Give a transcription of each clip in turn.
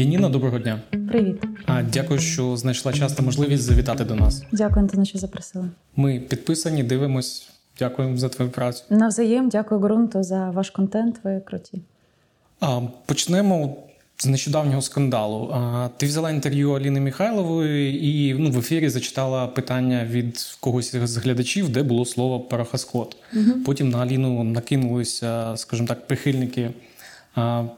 Яніна, доброго дня. Привіт. А дякую, що знайшла час та можливість завітати до нас. Дякую, Антоне, що запросили. Ми підписані, дивимось. Дякуємо за твою працю. Навзаєм, дякую ґрунту за ваш контент. Ви круті. А, Почнемо з нещодавнього скандалу. А, Ти взяла інтерв'ю Аліни Михайлової і ну, в ефірі зачитала питання від когось з глядачів, де було слово парахаскот. Угу. Потім на Аліну накинулися, скажімо так, прихильники.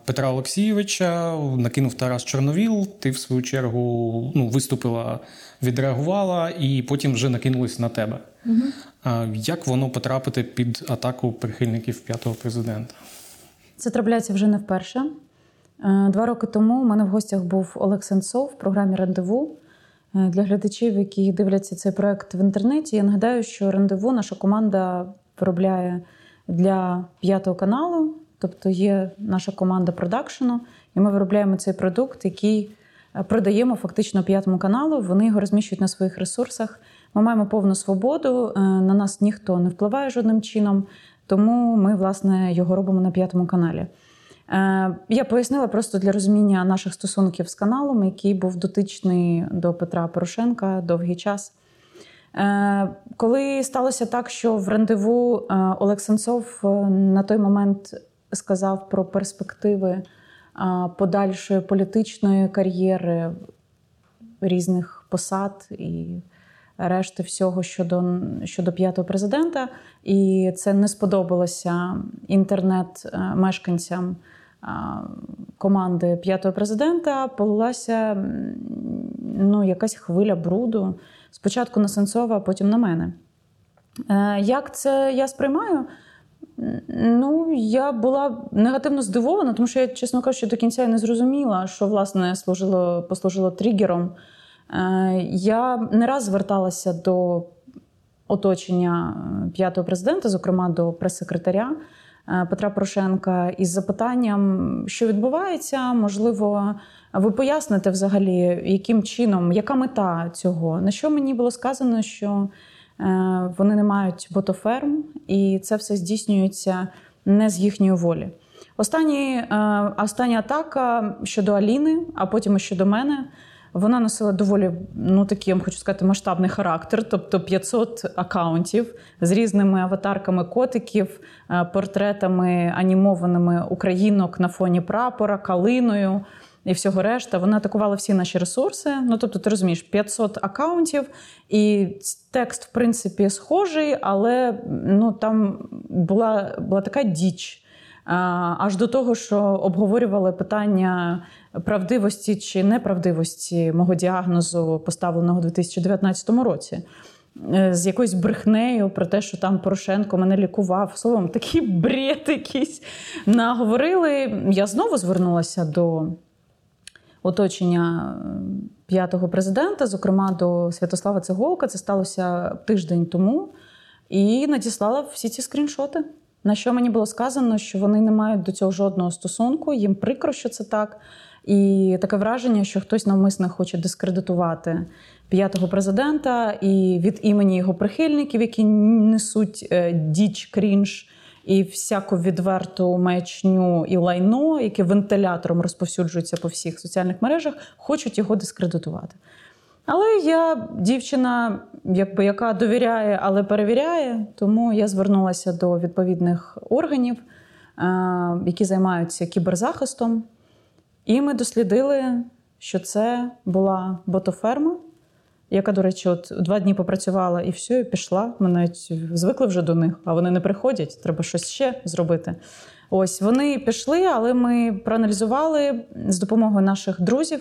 Петра Олексійовича накинув Тарас Чорновіл. Ти в свою чергу ну, виступила, відреагувала, і потім вже накинулись на тебе. Угу. Як воно потрапити під атаку прихильників п'ятого президента? Це трапляється вже не вперше. Е, два роки тому у мене в гостях був Олег Сенцов в програмі Рандеву. Е, для глядачів, які дивляться цей проект в інтернеті, я нагадаю, що рандеву наша команда виробляє для п'ятого каналу. Тобто є наша команда продакшену, і ми виробляємо цей продукт, який е, продаємо фактично п'ятому каналу. Вони його розміщують на своїх ресурсах. Ми маємо повну свободу. Е, на нас ніхто не впливає жодним чином, тому ми, власне, його робимо на п'ятому каналі. Е, я пояснила просто для розуміння наших стосунків з каналом, який був дотичний до Петра Порошенка довгий час. Коли сталося так, що в рандеву Олег Сенцов на той момент сказав про перспективи подальшої політичної кар'єри різних посад і решти всього щодо щодо п'ятого президента. І це не сподобалося інтернет-мешканцям команди п'ятого президента. Полилася ну, якась хвиля бруду. Спочатку на Сенцова, а потім на мене. Е, як це я сприймаю? Ну, я була негативно здивована, тому що я, чесно кажучи, до кінця не зрозуміла, що власне служило, послужило тригером. Е, я не раз зверталася до оточення е, п'ятого президента, зокрема до прес-секретаря е, Петра Порошенка, із запитанням, що відбувається, можливо, ви поясните взагалі, яким чином, яка мета цього? На що мені було сказано, що вони не мають ботоферм, і це все здійснюється не з їхньої волі. Останні, е, Остання атака щодо Аліни, а потім і щодо мене. Вона носила доволі ну такий, я хочу сказати, масштабний характер, тобто 500 акаунтів з різними аватарками котиків, е, портретами анімованими українок на фоні прапора, калиною і всього решта. Вона атакувала всі наші ресурси. Ну тобто, ти розумієш, 500 акаунтів, і текст, в принципі, схожий, але ну там була, була така діч. Аж до того, що обговорювали питання правдивості чи неправдивості мого діагнозу, поставленого у 2019 році, е, з якоюсь брехнею про те, що там Порошенко мене лікував. Словом, такий бред якийсь наговорили. Я знову звернулася до оточення п'ятого президента, зокрема до Святослава Цеголка. Це сталося тиждень тому, і надіслала всі ці скріншоти. На що мені було сказано, що вони не мають до цього жодного стосунку, їм прикро, що це так. І таке враження, що хтось навмисно хоче дискредитувати п'ятого президента і від імені його прихильників, які несуть е, діч крінж і всяку відверту маячню і лайно, яке вентилятором розповсюджується по всіх соціальних мережах, хочуть його дискредитувати. Але я дівчина, якби яка довіряє, але перевіряє, тому я звернулася до відповідних органів, е, які займаються кіберзахистом, і ми дослідили, що це була ботоферма яка, до речі, от два дні попрацювала і все, і пішла. Ми навіть звикли вже до них, а вони не приходять. Треба щось ще зробити. Ось вони пішли, але ми проаналізували з допомогою наших друзів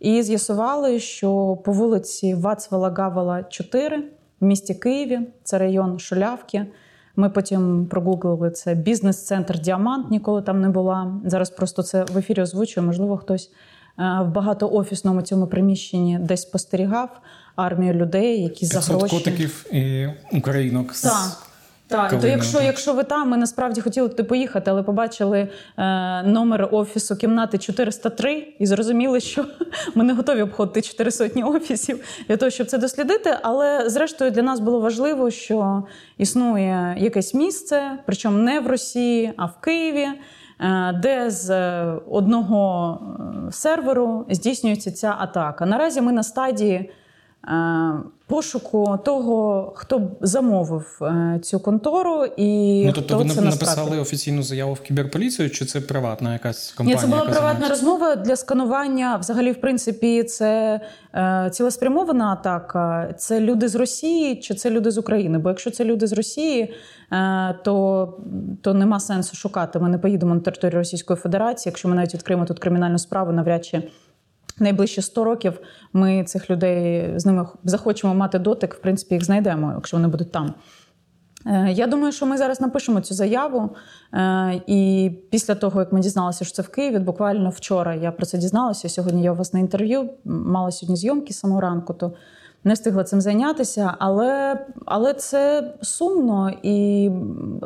і з'ясували, що по вулиці Вацвала Гавала, 4 в місті Києві, це район Шулявки. Ми потім прогуглили це бізнес-центр Діамант, ніколи там не була. Зараз просто це в ефірі озвучує, можливо, хтось в багатоофісному цьому приміщенні десь спостерігав армію людей, які за гроші... котиків і українок. Так. Так, то якщо якщо ви там, ми насправді хотіли туди поїхати, але побачили е, номер офісу кімнати 403 і зрозуміли, що ми не готові обходити чотири сотні офісів для того, щоб це дослідити. Але зрештою для нас було важливо, що існує якесь місце, причому не в Росії, а в Києві, е, де з одного е, серверу здійснюється ця атака. Наразі ми на стадії. Пошуку того, хто замовив е, цю контору, і ну, тобто хто ви це написали насправді. офіційну заяву в кіберполіцію, чи це приватна якась компанія? Ні, це була приватна розмова для сканування. Взагалі, в принципі, це е, цілеспрямована атака. Це люди з Росії чи це люди з України? Бо якщо це люди з Росії, е, то, то нема сенсу шукати. Ми не поїдемо на територію Російської Федерації. Якщо ми навіть відкриємо тут кримінальну справу, навряд чи. Найближчі 100 років ми цих людей з ними захочемо мати дотик, в принципі, їх знайдемо, якщо вони будуть там. Е, Я думаю, що ми зараз напишемо цю заяву. е, І після того, як ми дізналися, що це в Києві, буквально вчора я про це дізналася. Сьогодні я у вас на інтерв'ю, мала сьогодні зйомки з самого ранку, то не встигла цим зайнятися. Але, але це сумно. І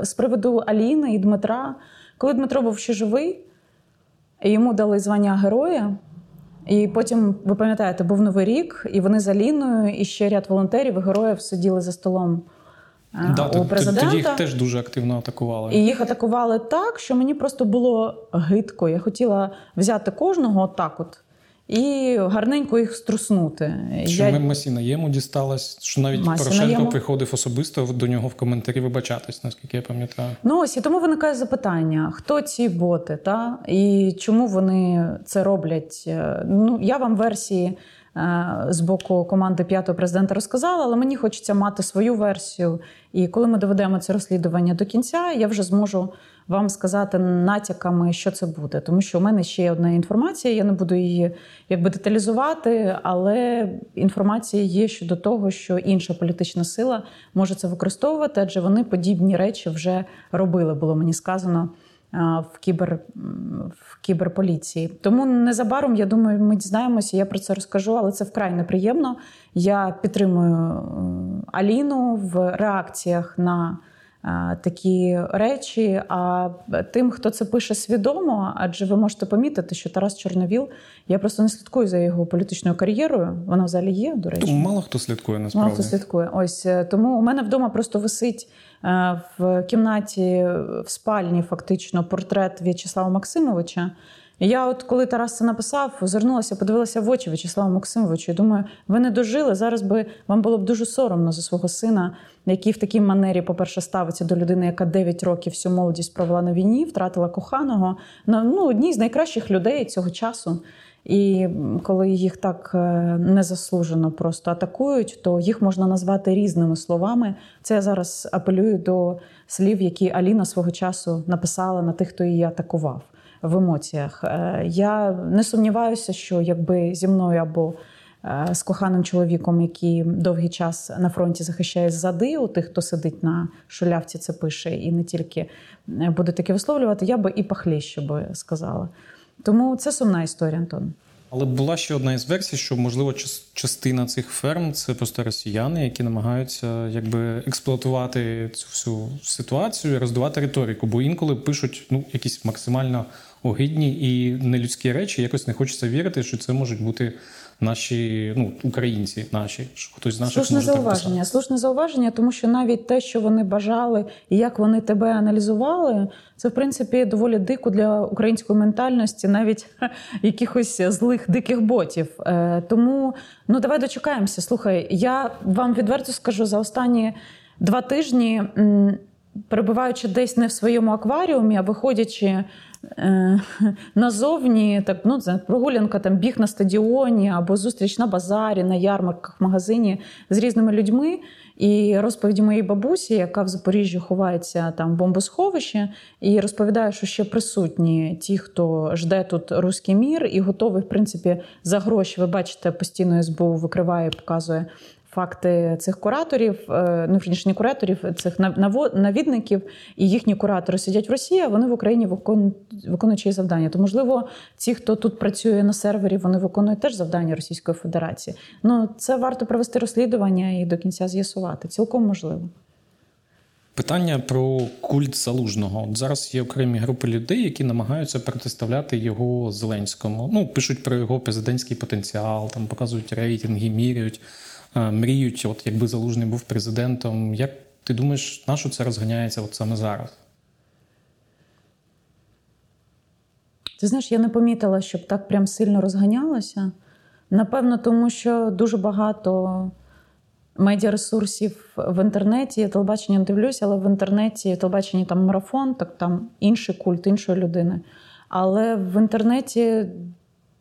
з приводу Аліни і Дмитра, коли Дмитро був ще живий, йому дали звання героя. І потім, ви пам'ятаєте, був новий рік, і вони за Ліною, і ще ряд волонтерів і героїв сиділи за столом е, Да, у президента. Тоді їх теж дуже активно атакували. І їх атакували так, що мені просто було гидко. Я хотіла взяти кожного отак от і гарненько їх струснути. Що Я... ми Масіна Єму дісталось, що навіть Масіна Порошенко Єму. приходив особисто до нього в коментарі вибачатись, наскільки я пам'ятаю. Ну ось і тому виникає запитання: хто ці боти, та і чому вони це роблять? Е, Ну я вам версії. е, З боку команди п'ятого президента розказала, але мені хочеться мати свою версію. І коли ми доведемо це розслідування до кінця, я вже зможу вам сказати натяками, що це буде. Тому що у мене ще є одна інформація. Я не буду її якби деталізувати, але інформація є щодо того, що інша політична сила може це використовувати, адже вони подібні речі вже робили, було мені сказано. В кібер в кіберполіції. Тому незабаром, я думаю, ми дізнаємося. Я про це розкажу, але це вкрай неприємно. Я підтримую Аліну в реакціях на такі речі. А тим, хто це пише свідомо, адже ви можете помітити, що Тарас Чорновіл, я просто не слідкую за його політичною кар'єрою. Вона взагалі є, до речі. Тому мало хто слідкує насправді. Мало хто слідкує. Ось е, тому у мене вдома просто висить е, в кімнаті е, в спальні фактично портрет В'ячеслава Максимовича. Я, от коли Тарас це написав, озирнулася, подивилася в очі В'ячеслава Максимовича і думаю, ви не дожили. Зараз би вам було б дуже соромно за свого сина, який в такій манері, по-перше, ставиться до людини, яка 9 років всю молодість провела на війні, втратила коханого. Ну, ну, одній з найкращих людей цього часу. І коли їх так е, незаслужено просто атакують, то їх можна назвати різними словами. Це я зараз апелюю до слів, які Аліна свого часу написала на тих, хто її атакував в емоціях. Е, Я не сумніваюся, що якби зі мною або е, з коханим чоловіком, який довгий час на фронті захищає ззади, у тих, хто сидить на шулявці, це пише, і не тільки е, буде таке висловлювати, я би і пахліще би сказала. Тому це сумна історія, Антон. Але була ще одна із версій, що можливо час- частина цих ферм це просто росіяни, які намагаються якби експлуатувати цю всю ситуацію, роздувати риторику. Бо інколи пишуть ну якісь максимально огидні і нелюдські речі. Якось не хочеться вірити, що це можуть бути наші ну українці, наші що хтось з наших Слушне може зауваження. писати. Слушне зауваження, тому що навіть те, що вони бажали, і як вони тебе аналізували, це в принципі доволі дико для української ментальності, навіть якихось злих диких ботів. Е, тому ну давай дочекаємося. Слухай, я вам відверто скажу за останні два тижні. Перебуваючи десь не в своєму акваріумі, а виходячи назовні, так ну це прогулянка, там біг на стадіоні або зустріч на базарі, на ярмарках, в магазині з різними людьми. І розповіді моєї бабусі, яка в Запоріжжі ховається там в бомбосховищі, і розповідає, що ще присутні ті, хто жде тут руський мір, і готовий, в принципі, за гроші. Ви бачите, постійно СБУ викриває, показує факти цих кураторів, е, ну не кураторів, цих нав- навідників, і їхні куратори сидять в Росії, а вони в Україні виконують, чиї завдання. То, можливо, ті, хто тут працює на сервері, вони виконують теж завдання Російської Федерації. Ну це варто провести розслідування і до кінця з'ясувати. Цілком можливо. Питання про культ залужного. От зараз є окремі групи людей, які намагаються протиставляти його Зеленському. Ну пишуть про його президентський потенціал, там показують рейтинги, міряють, мріють. От якби залужний був президентом. Як ти думаєш, на що це розганяється от саме зараз? Ти знаєш, я не помітила, щоб так прям сильно розганялося. Напевно, тому що дуже багато медіаресурсів в інтернеті. Я телебачення не дивлюся, але в інтернеті телебачення там марафон, так там інший культ іншої людини. Але в інтернеті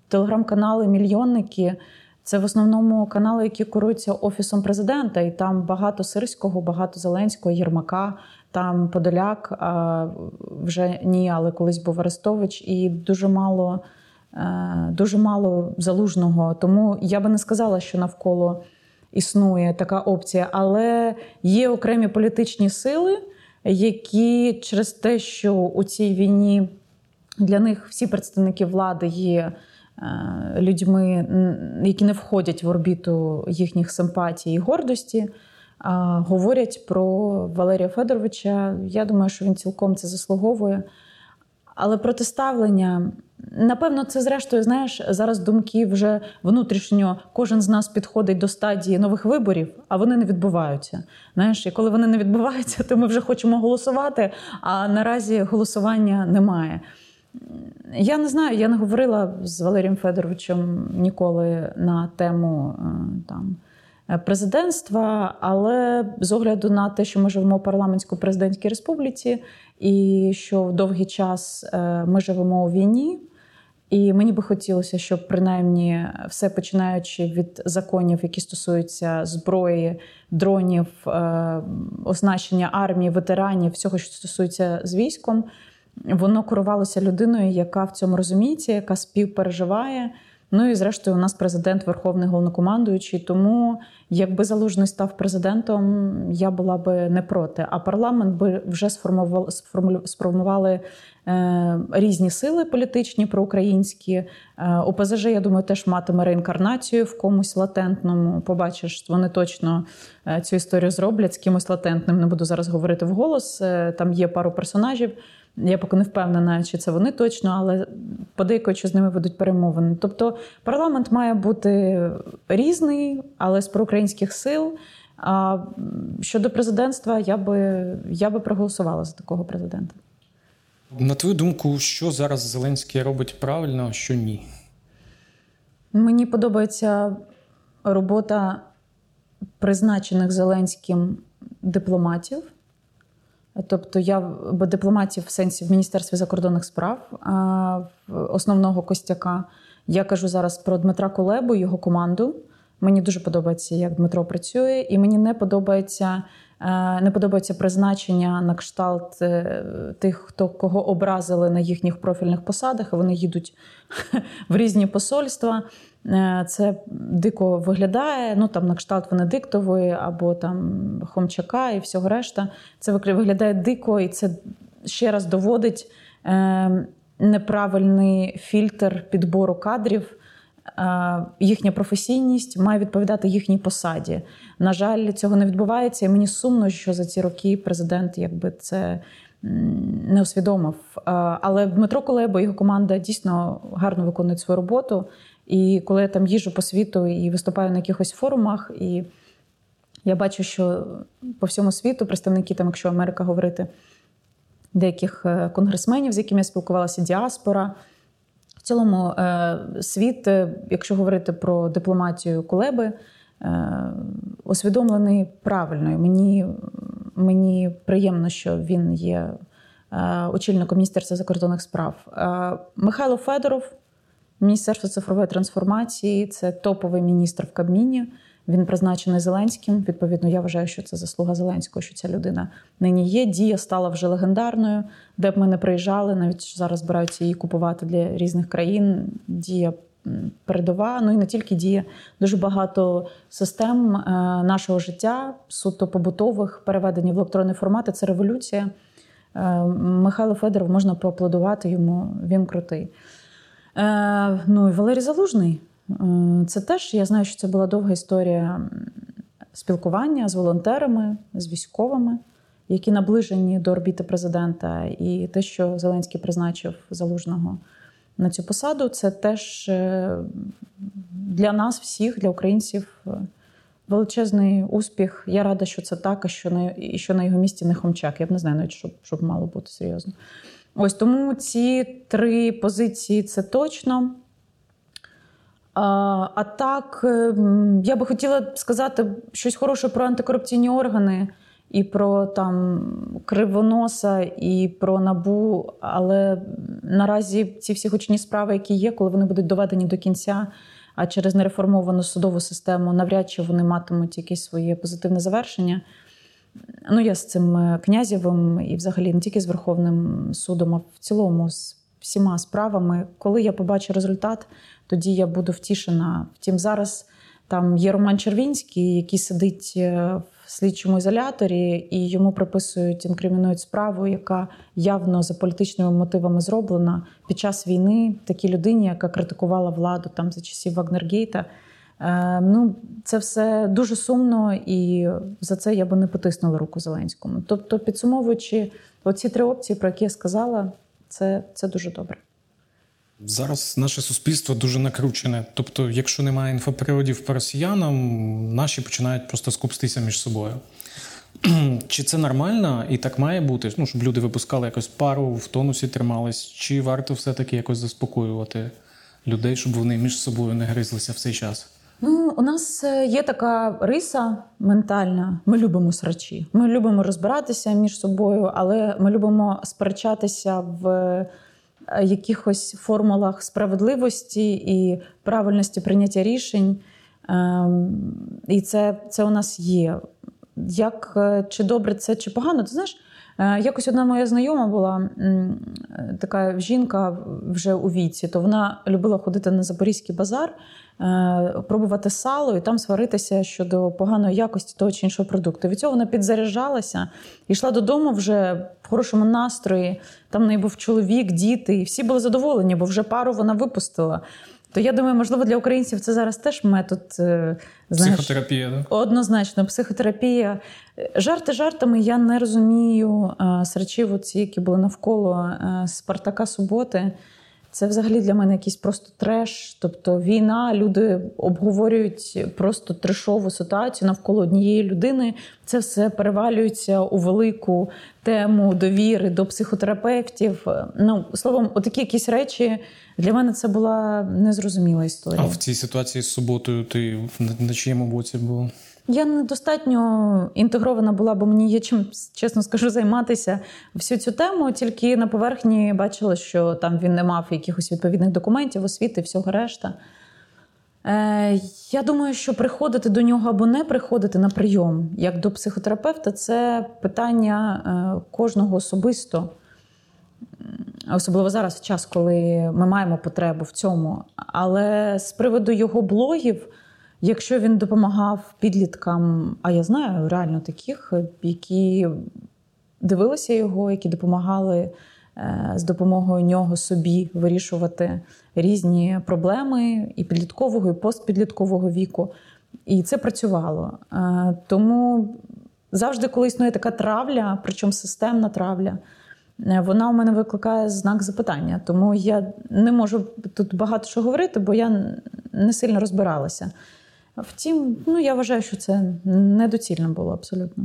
телеграм-канали, мільйонники це в основному канали, які куруються офісом президента, і там багато сирського, багато Зеленського, Єрмака, там Подоляк, вже ні, але колись був Арестович, і дуже мало. Е, дуже мало залужного, тому я би не сказала, що навколо існує така опція, але є окремі політичні сили, які через те, що у цій війні для них всі представники влади є людьми, які не входять в орбіту їхніх симпатій і гордості. Говорять про Валерія Федоровича. Я думаю, що він цілком це заслуговує. Але протиставлення Напевно, це зрештою, знаєш, зараз думки вже внутрішньо кожен з нас підходить до стадії нових виборів, а вони не відбуваються. Знаєш, і коли вони не відбуваються, то ми вже хочемо голосувати, а наразі голосування немає. Я не знаю, я не говорила з Валерієм Федоровичем ніколи на тему е, там. Президентства, але з огляду на те, що ми живемо в парламентсько-президентській республіці, і що в довгий час е, ми живемо у війні, і мені би хотілося, щоб принаймні все починаючи від законів, які стосуються зброї, дронів, е, оснащення армії, ветеранів, всього, що стосується з військом, воно керувалося людиною, яка в цьому розуміється, яка співпереживає. Ну і зрештою, у нас президент, верховний головнокомандуючий. Тому якби залужний став президентом, я була би не проти. А парламент би вже сформували сформували е, різні сили політичні проукраїнські. Е, ОПЗЖ, я думаю, теж матиме реінкарнацію в комусь латентному. Побачиш, вони точно е, цю історію зроблять з кимось латентним. Не буду зараз говорити вголос. Е, там є пару персонажів. Я поки не впевнена, чи це вони точно, але подейкують, з ними ведуть перемовини. Тобто парламент має бути різний, але з проукраїнських сил. А щодо президентства, я би я би проголосувала за такого президента. На твою думку, що зараз Зеленський робить правильно, а що ні? Мені подобається робота призначених Зеленським дипломатів. Тобто я дипломатів в сенсі в Міністерстві закордонних справ основного костяка. Я кажу зараз про Дмитра Кулебу, його команду. Мені дуже подобається, як Дмитро працює, і мені не подобається не подобається призначення на кшталт е, тих, хто кого образили на їхніх профільних посадах. Вони їдуть в різні посольства. Е, це дико виглядає. Ну там на кшталт Венедиктової або там Хомчака і всього решта. Це виглядає дико, і це ще раз доводить е, неправильний фільтр підбору кадрів. Їхня професійність має відповідати їхній посаді. На жаль, цього не відбувається, і мені сумно, що за ці роки президент якби це не усвідомив. Але Дмитро Колебо і його команда дійсно гарно виконують свою роботу. І коли я там їжу по світу і виступаю на якихось форумах, і я бачу, що по всьому світу представники, там, якщо Америка говорити, деяких е, конгресменів, з якими я спілкувалася, діаспора. Цілому е, світ, е, якщо говорити про дипломатію Кулеби, усвідомлений правильно. Мені, Мені приємно, що він є очільником Міністерства закордонних справ. Михайло Федоров. Міністерство цифрової трансформації це топовий міністр в Кабміні. Він призначений Зеленським. Відповідно, я вважаю, що це заслуга Зеленського, що ця людина нині є. Дія стала вже легендарною, де б ми не приїжджали. Навіть зараз збираються її купувати для різних країн. Дія передова. Ну і не тільки дія. Дуже багато систем е, нашого життя, суто побутових, переведені в електронний формат. Це революція. Е, Михайло Федоров можна поаплодувати йому. Він крутий. Е, Ну і Валерій Залужний. Е, це теж я знаю, що це була довга історія спілкування з волонтерами, з військовими, які наближені до орбіти президента. І те, що Зеленський призначив залужного на цю посаду, це теж е, для нас, всіх, для українців, величезний успіх. Я рада, що це так, а що на, і що на його місці не хомчак. Я б не знаю, навіть щоб, щоб мало бути серйозно. Ось тому ці три позиції це точно. А так, ем, я би хотіла сказати щось хороше про антикорупційні органи і про там кривоноса, і про набу. Але наразі ці всі гучні справи, які є, коли вони будуть доведені до кінця, а через нереформовану судову систему навряд чи вони матимуть якесь своє позитивне завершення. Ну, я з цим е, князєвим і, взагалі, не тільки з Верховним судом, а в цілому з всіма справами. Коли я побачу результат, тоді я буду втішена. Втім, зараз там є Роман Червінський, який сидить е, в слідчому ізоляторі, і йому приписують, інкримінують справу, яка явно за політичними мотивами зроблена під час війни такій людині, яка критикувала владу там за часів Вагнергейта. Е, ну, це все дуже сумно, і за це я би не потиснула руку Зеленському. Тобто, підсумовуючи оці три опції, про які я сказала, це, це дуже добре. Зараз наше суспільство дуже накручене. Тобто, якщо немає інфоприводів по росіянам, наші починають просто скупстися між собою. Чи це нормально і так має бути? Ну, щоб люди випускали якось пару, в тонусі тримались, чи варто все-таки якось заспокоювати людей, щоб вони між собою не гризлися в цей час? Ну, у нас е, є така риса ментальна. Ми любимо срачі. Ми любимо розбиратися між собою, але ми любимо сперечатися в якихось формулах справедливості і правильності прийняття рішень. Ем, і це, це у нас є. Як е, чи добре це, чи погано, ти знаєш? Якось одна моя знайома була така жінка вже у віці, то вона любила ходити на Запорізький базар Е, пробувати сало і там сваритися щодо поганої якості того чи іншого продукту. Від цього вона підзаряджалася і йшла додому вже в хорошому настрої. Там в неї був чоловік, діти, і всі були задоволені, бо вже пару вона випустила. То я думаю, можливо, для українців це зараз теж метод е, знаєш, психотерапія. Да? Однозначно, психотерапія. Жарти жартами я не розумію е, срачів, оці, які були навколо Спартака Суботи. Це взагалі для мене якийсь просто треш. Тобто війна, люди обговорюють просто трешову ситуацію навколо однієї людини. Це все перевалюється у велику тему довіри до психотерапевтів. Ну словом, отакі якісь речі для мене це була незрозуміла історія. А в цій ситуації з суботою ти на чиєму боці була? Я недостатньо інтегрована була, бо мені є чим, чесно скажу, займатися всю цю тему. Тільки на поверхні бачила, що там він не мав якихось відповідних документів, освіти, всього решта. Е, Я думаю, що приходити до нього або не приходити на прийом як до психотерапевта це питання е, кожного особисто. Особливо зараз, в час, коли ми маємо потребу в цьому. Але з приводу його блогів. Якщо він допомагав підліткам, а я знаю реально таких, які дивилися його, які допомагали е, з допомогою нього собі вирішувати різні проблеми і підліткового, і постпідліткового віку. І це працювало. Е, тому завжди, коли існує така травля, причому системна травля. Е, вона у мене викликає знак запитання, тому я не можу тут багато що говорити, бо я не сильно розбиралася. Втім, ну я вважаю, що це недоцільно було абсолютно.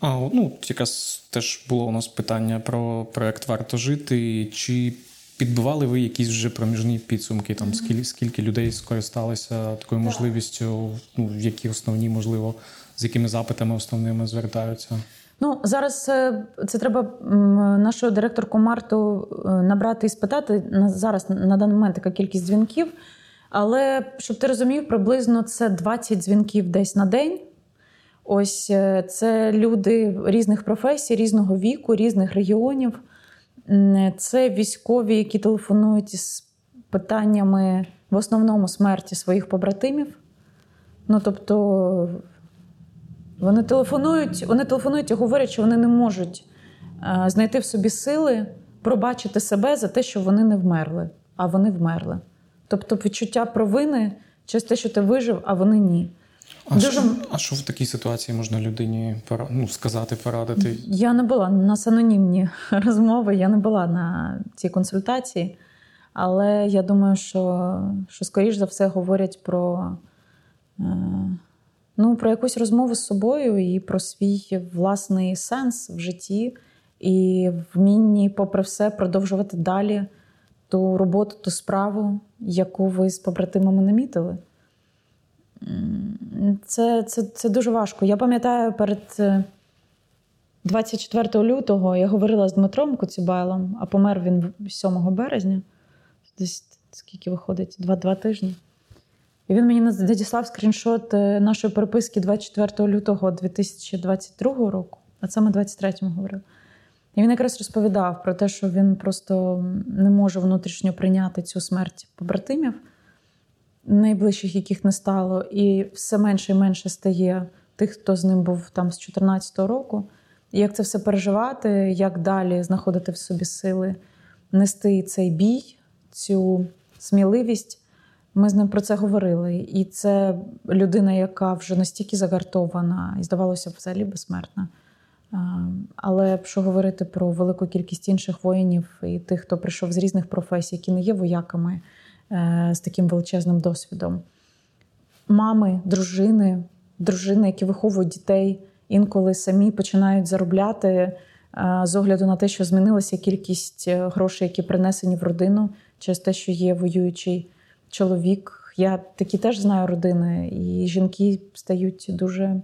А ну, якраз теж було у нас питання про проект Варто жити. Чи підбивали ви якісь вже проміжні підсумки? Там скільки скільки людей скористалися такою можливістю? Ну, які основні, можливо, з якими запитами основними звертаються? Ну зараз е, це треба нашого директорку Марту е, набрати і спитати зараз на даний момент яка кількість дзвінків. Але щоб ти розумів, приблизно це 20 дзвінків десь на день. Ось е, це люди різних професій, різного віку, різних регіонів. Це військові, які телефонують із питаннями в основному смерті своїх побратимів. Ну тобто вони телефонують, вони телефонують і говорять, що вони не можуть е, знайти в собі сили пробачити себе за те, що вони не вмерли, а вони вмерли. Тобто відчуття провини через те, що ти вижив, а вони ні. А Дуже... що а що в такій ситуації можна людині ну, сказати, порадити? Я не була на анонімні розмови, я не була на цій консультації, але я думаю, що, що скоріш за все говорять про. Е... Ну, про якусь розмову з собою і про свій власний сенс в житті, і вмінні, попри все, продовжувати далі ту роботу, ту справу, яку ви з побратимами намітили. Це, це, Це дуже важко. Я пам'ятаю, перед 24 лютого я говорила з Дмитром Коцюбайлом, а помер він 7 березня. Десь скільки виходить? Два-два тижні. І він мені надіслав скріншот е, нашої переписки 24 лютого 2022 року, а ми 23-му говорили. І він якраз розповідав про те, що він просто не може внутрішньо прийняти цю смерть побратимів, найближчих, яких не стало, і все менше і менше стає тих, хто з ним був там з 14 року. І як це все переживати, як далі знаходити в собі сили, нести цей бій, цю сміливість. Ми з ним про це говорили. І це людина, яка вже настільки загартована і, здавалося, взагалі безсмертна. Але якщо говорити про велику кількість інших воїнів і тих, хто прийшов з різних професій, які не є вояками е, з таким величезним досвідом, мами, дружини, дружини, які виховують дітей, інколи самі починають заробляти е, з огляду на те, що змінилася кількість е, грошей, які принесені в родину, через те, що є воюючий чоловік. Я такі теж знаю родини, і жінки стають дуже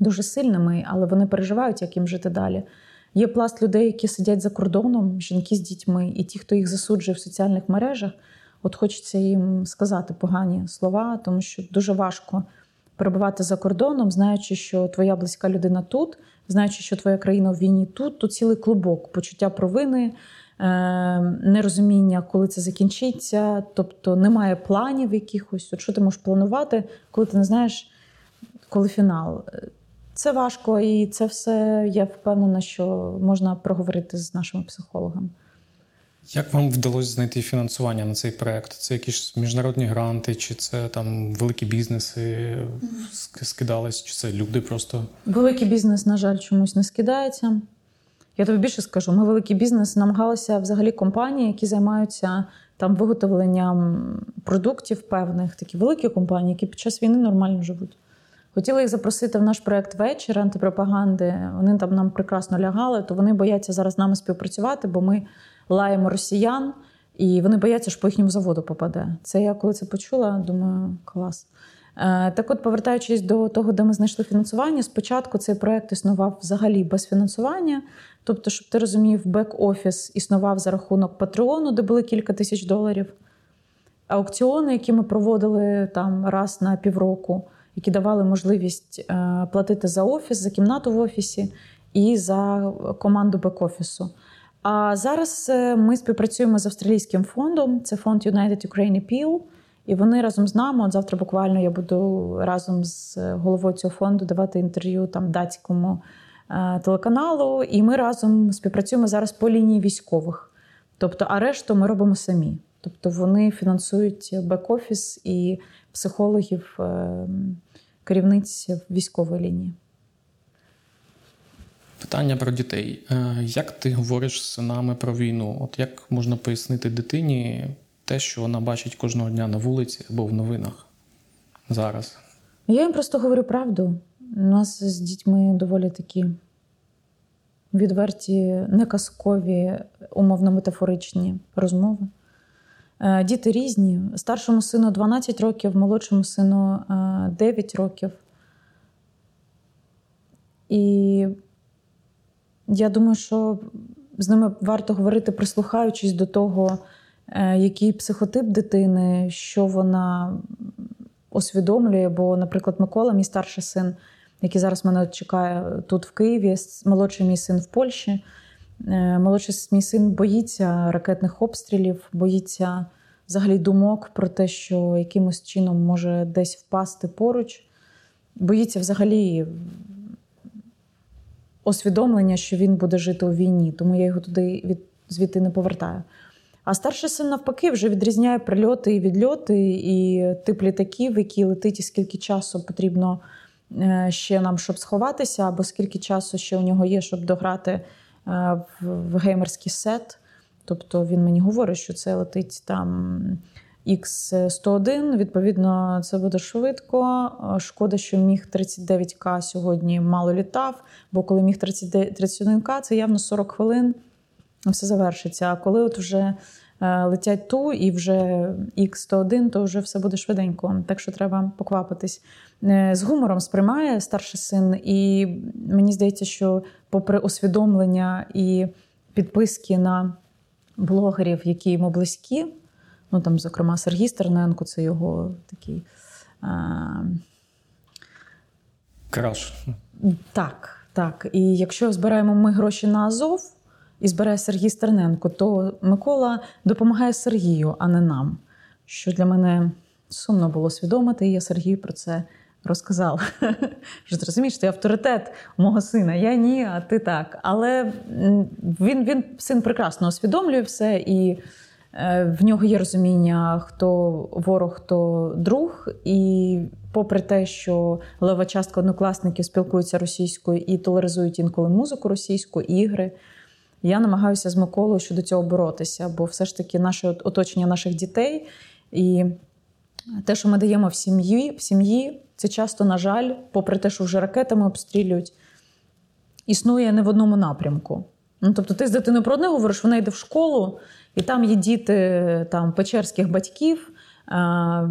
дуже сильними, але вони переживають, як їм жити далі. Є пласт людей, які сидять за кордоном, жінки з дітьми, і ті, хто їх засуджує в соціальних мережах, от хочеться їм сказати погані слова, тому що дуже важко перебувати за кордоном, знаючи, що твоя близька людина тут, знаючи, що твоя країна в війні тут, тут цілий клубок, почуття провини, е, нерозуміння, коли це закінчиться, тобто немає планів якихось. От що ти можеш планувати, коли ти не знаєш, коли фінал. Це важко, і це все я впевнена, що можна проговорити з нашими психологами. Як вам вдалося знайти фінансування на цей проект? Це якісь міжнародні гранти, чи це там великі бізнеси скидались, чи це люди просто? Великий бізнес, на жаль, чомусь не скидається. Я тобі більше скажу, ми великий бізнес намагалися взагалі компанії, які займаються там виготовленням продуктів певних, такі великі компанії, які під час війни нормально живуть. Хотіли їх запросити в наш проект вечір антипропаганди. Вони там нам прекрасно лягали, то вони бояться зараз з нами співпрацювати, бо ми лаємо росіян, і вони бояться, що по їхньому заводу попаде. Це я коли це почула, думаю, клас. Е, так, от, повертаючись до того, де ми знайшли фінансування, спочатку цей проект існував взагалі без фінансування. Тобто, щоб ти розумів, бек-офіс існував за рахунок Патреону, де були кілька тисяч доларів. Аукціони, які ми проводили там раз на півроку які давали можливість е, платити за офіс, за кімнату в офісі і за команду бек-офісу. А зараз е, ми співпрацюємо з австралійським фондом. Це фонд United Ukraine Appeal. І вони разом з нами. От завтра буквально я буду разом з головою цього фонду давати інтерв'ю там датському е, телеканалу. І ми разом співпрацюємо зараз по лінії військових. Тобто, а решту ми робимо самі. Тобто вони фінансують бек-офіс і психологів, е, керівниць військової лінії. Питання про дітей. Е, як ти говориш з синами про війну? От як можна пояснити дитині те, що вона бачить кожного дня на вулиці або в новинах зараз? Я їм просто говорю правду. У нас з дітьми доволі такі відверті, неказкові, умовно метафоричні розмови. Е, діти різні. Старшому сину 12 років, молодшому сину 9 е, років. І я думаю, що з ними варто говорити, прислухаючись до того, е, який психотип дитини, що вона усвідомлює. Бо, наприклад, Микола, мій старший син, який зараз мене чекає тут в Києві, молодший мій син в Польщі. Е, молодший мій син боїться ракетних обстрілів, боїться взагалі думок про те, що якимось чином може десь впасти поруч. Боїться взагалі усвідомлення, що він буде жити у війні, тому я його туди від звідти не повертаю. А старший син, навпаки, вже відрізняє прильоти і відльоти, і тип літаків, які летить, і скільки часу потрібно е, ще нам, щоб сховатися, або скільки часу ще у нього є, щоб дограти в геймерський сет. Тобто він мені говорить, що це летить там X101. Відповідно, це буде швидко. Шкода, що міг 39К сьогодні мало літав, бо коли міг 31К, це явно 40 хвилин. Все завершиться. А коли от вже е, летять ту і вже X101, то вже все буде швиденько. Так що треба поквапитись. Е, з гумором сприймає старший син, і мені здається, що, попри усвідомлення і підписки на блогерів, які йому близькі, ну там, зокрема, Сергій Стерненко, це його такий. А... Краш. Так, так. І якщо збираємо ми гроші на Азов і збирає Сергій Стерненко, то Микола допомагає Сергію, а не нам. Що для мене сумно було свідомити, і я Сергію про це розказала. Що ти розумієш, ти авторитет мого сина. Я ні, а ти так. Але він він син прекрасно усвідомлює все, і е, в нього є розуміння, хто ворог, хто друг. І попри те, що лева частка однокласників спілкуються російською і толеризують інколи музику російську, ігри. Я намагаюся з Миколою щодо цього боротися, бо все ж таки наше оточення наших дітей і те, що ми даємо в сім'ї, в сім'ї, це часто, на жаль, попри те, що вже ракетами обстрілюють, існує не в одному напрямку. Ну, Тобто, ти з дитиною про одне говориш, вона йде в школу, і там є діти там, печерських батьків,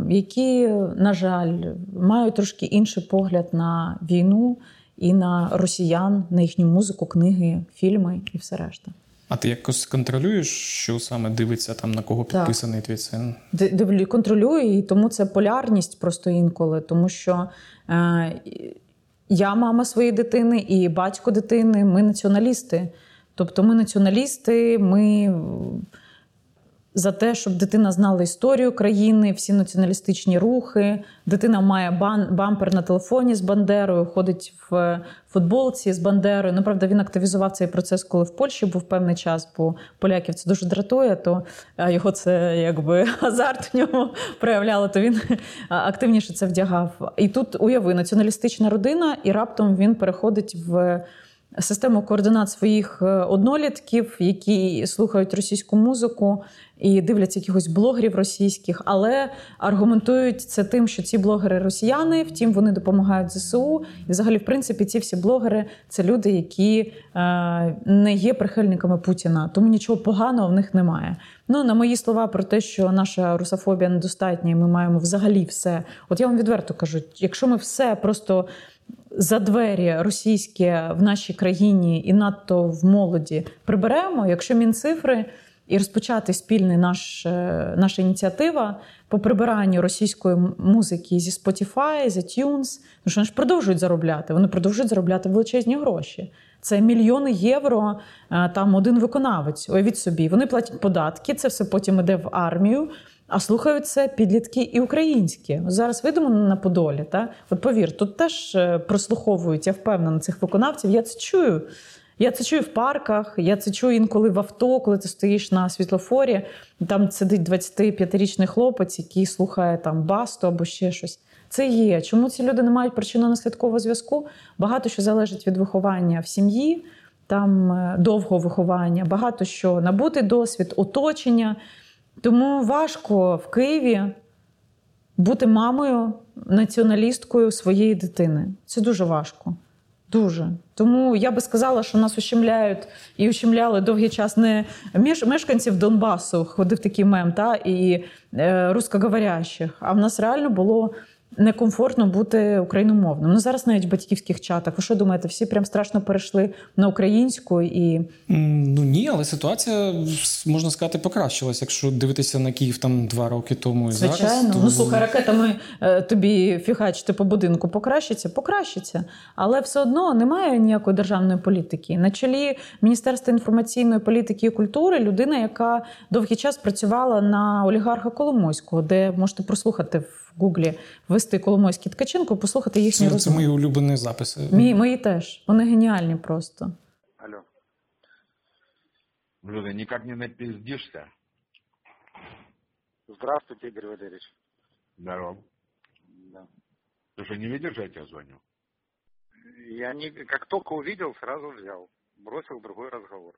які, на жаль, мають трошки інший погляд на війну і на росіян, на їхню музику, книги, фільми і все решта. А ти якось контролюєш, що саме дивиться там на кого підписаний так. твій син? Дивлю, контролюю, і тому це полярність просто інколи, тому що е, я мама своєї дитини і батько дитини, ми націоналісти. Тобто ми націоналісти, ми за те, щоб дитина знала історію країни, всі націоналістичні рухи. Дитина має бан, бампер на телефоні з Бандерою, ходить в футболці з Бандерою. Ну, правда, він активізував цей процес, коли в Польщі був певний час, бо поляків це дуже дратує, то його це якби азарт в ньому проявляло, то він активніше це вдягав. І тут уяви націоналістична родина, і раптом він переходить в систему координат своїх е, однолітків, які слухають російську музику і дивляться якихось блогерів російських, але аргументують це тим, що ці блогери росіяни, втім вони допомагають ЗСУ. І, взагалі, в принципі, ці всі блогери це люди, які е, не є прихильниками Путіна, тому нічого поганого в них немає. Ну на мої слова про те, що наша русофобія недостатня, і ми маємо взагалі все. От я вам відверто кажу, якщо ми все просто за двері російське в нашій країні і надто в молоді приберемо, якщо мінцифри і розпочати спільний наш, е, наша ініціатива по прибиранню російської музики зі Spotify, з iTunes, тому що вони ж продовжують заробляти. Вони продовжують заробляти величезні гроші. Це мільйони євро. Е, там один виконавець. Уявіть собі, вони платять податки. Це все потім іде в армію. А слухають це підлітки і українські. Зараз вийдемо на Подолі. Та? От повір, тут теж е, прослуховують, я впевнена, цих виконавців. Я це чую. Я це чую в парках, я це чую інколи в авто, коли ти стоїш на світлофорі, там сидить 25-річний хлопець, який слухає там басту або ще щось. Це є. Чому ці люди не мають причинно-наслідкового зв'язку? Багато що залежить від виховання в сім'ї, там е, довго виховання, багато що набути досвід, оточення. Тому важко в Києві бути мамою, націоналісткою своєї дитини. Це дуже важко. Дуже. Тому я би сказала, що нас ущемляють і ущемляли довгий час не мешканців Донбасу, ходив такий мем, та, і е, русскоговорящих, а в нас реально було некомфортно бути україномовним. Ну зараз навіть в батьківських чатах. Ви що думаєте, всі прям страшно перейшли на українську і ну ні, але ситуація можна сказати покращилась, якщо дивитися на Київ там два роки тому і Звичайно. зараз. Звичайно, то... ну слухай, ракетами е, тобі фігачити по будинку покращиться, покращиться, але все одно немає ніякої державної політики. На чолі Міністерства інформаційної політики і культури людина, яка довгий час працювала на олігарха Коломойського, де можете прослухати в. Гуглі ввести Коломойський Ткаченко, послухати їхні розмови. Це мої улюблені записи. Мої, мої теж. Вони геніальні просто. Алло. Блюда, никак не напиздишься? Здравствуйте, Игорь Валерьевич. Здорово. Да. Ты что, не видишь, я тебе звоню? Я не, как только увидел, сразу взял. Бросил другой разговор.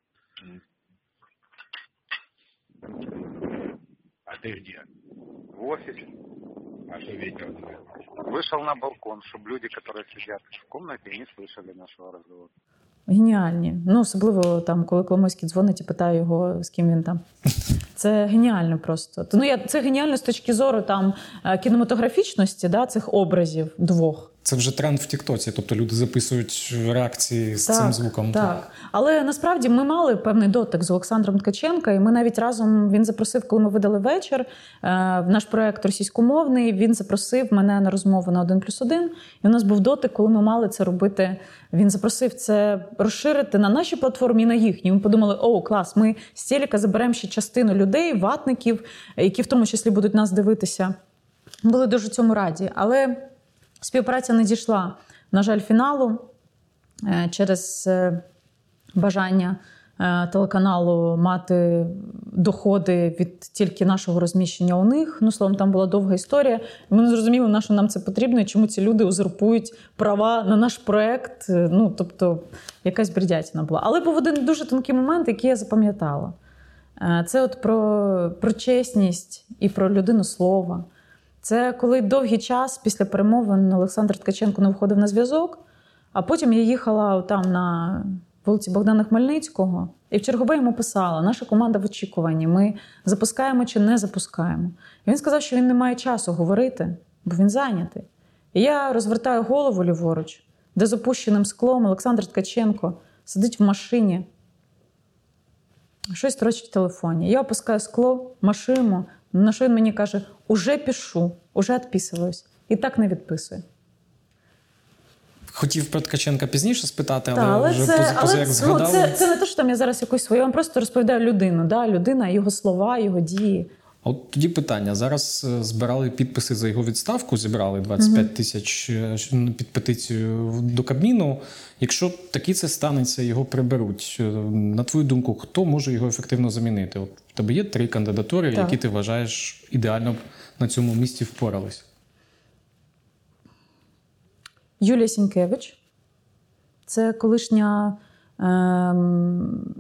ты где? В офисе. Вышел на балкон, чтобы люди, которые сидят в комнате, не слышали нашего разговора. Геніальні. Ну, особливо там, коли Коломойський дзвонить і питає його, з ким він там. Це геніально просто. Ну, я, це геніально з точки зору там е, кінематографічності да, цих образів двох. Це вже тренд в Тіктоці, тобто люди записують реакції з цим звуком. Так. Але насправді ми мали певний дотик з Олександром Ткаченка, і ми навіть разом він запросив, коли ми видали вечір е, в наш проект російськомовний. Він запросив мене на розмову на один плюс один. І у нас був дотик, коли ми мали це робити. Він запросив це розширити на нашій платформі і на їхній. Ми подумали, о, клас, ми з Телека заберемо ще частину людей, ватників, які в тому числі будуть нас дивитися. Були дуже цьому раді. Але співпраця не дійшла, на жаль, фіналу е, через е, бажання е, телеканалу мати доходи від тільки нашого розміщення у них. Ну, словом, там була довга історія. Ми не зрозуміли, на що нам це потрібно і чому ці люди узурпують права на наш проект. Ну, тобто, якась бредятіна була. Але був один дуже тонкий момент, який я запам'ятала. Це от про, про чесність і про людину слова. Це коли довгий час після перемовин Олександр Ткаченко не виходив на зв'язок, а потім я їхала там на вулиці Богдана Хмельницького і в чергове йому писала: наша команда в очікуванні. Ми запускаємо чи не запускаємо. І він сказав, що він не має часу говорити, бо він зайнятий. І я розвертаю голову ліворуч, де з опущеним склом Олександр Ткаченко сидить в машині, щось строчить в телефоні. Я опускаю скло, машину, на що він мені каже: уже пишу, уже відписуюсь. І так не відписує. Хотів про Ткаченка пізніше спитати, але, Та, але вже це, поза, поза але як ну, згадали. це, це не те, що там я зараз якусь свою, я вам просто розповідаю людину. Да? Людина, його слова, його дії. От тоді питання. Зараз е, збирали підписи за його відставку, зібрали 25 тисяч е, під петицію до Кабміну. Якщо таки це станеться, його приберуть. Е, На твою думку, хто може його ефективно замінити? От в тебе є три кандидатури, Так. які ти вважаєш ідеально б на цьому місці впорались. Юлія Сінкевич. Це колишня ем,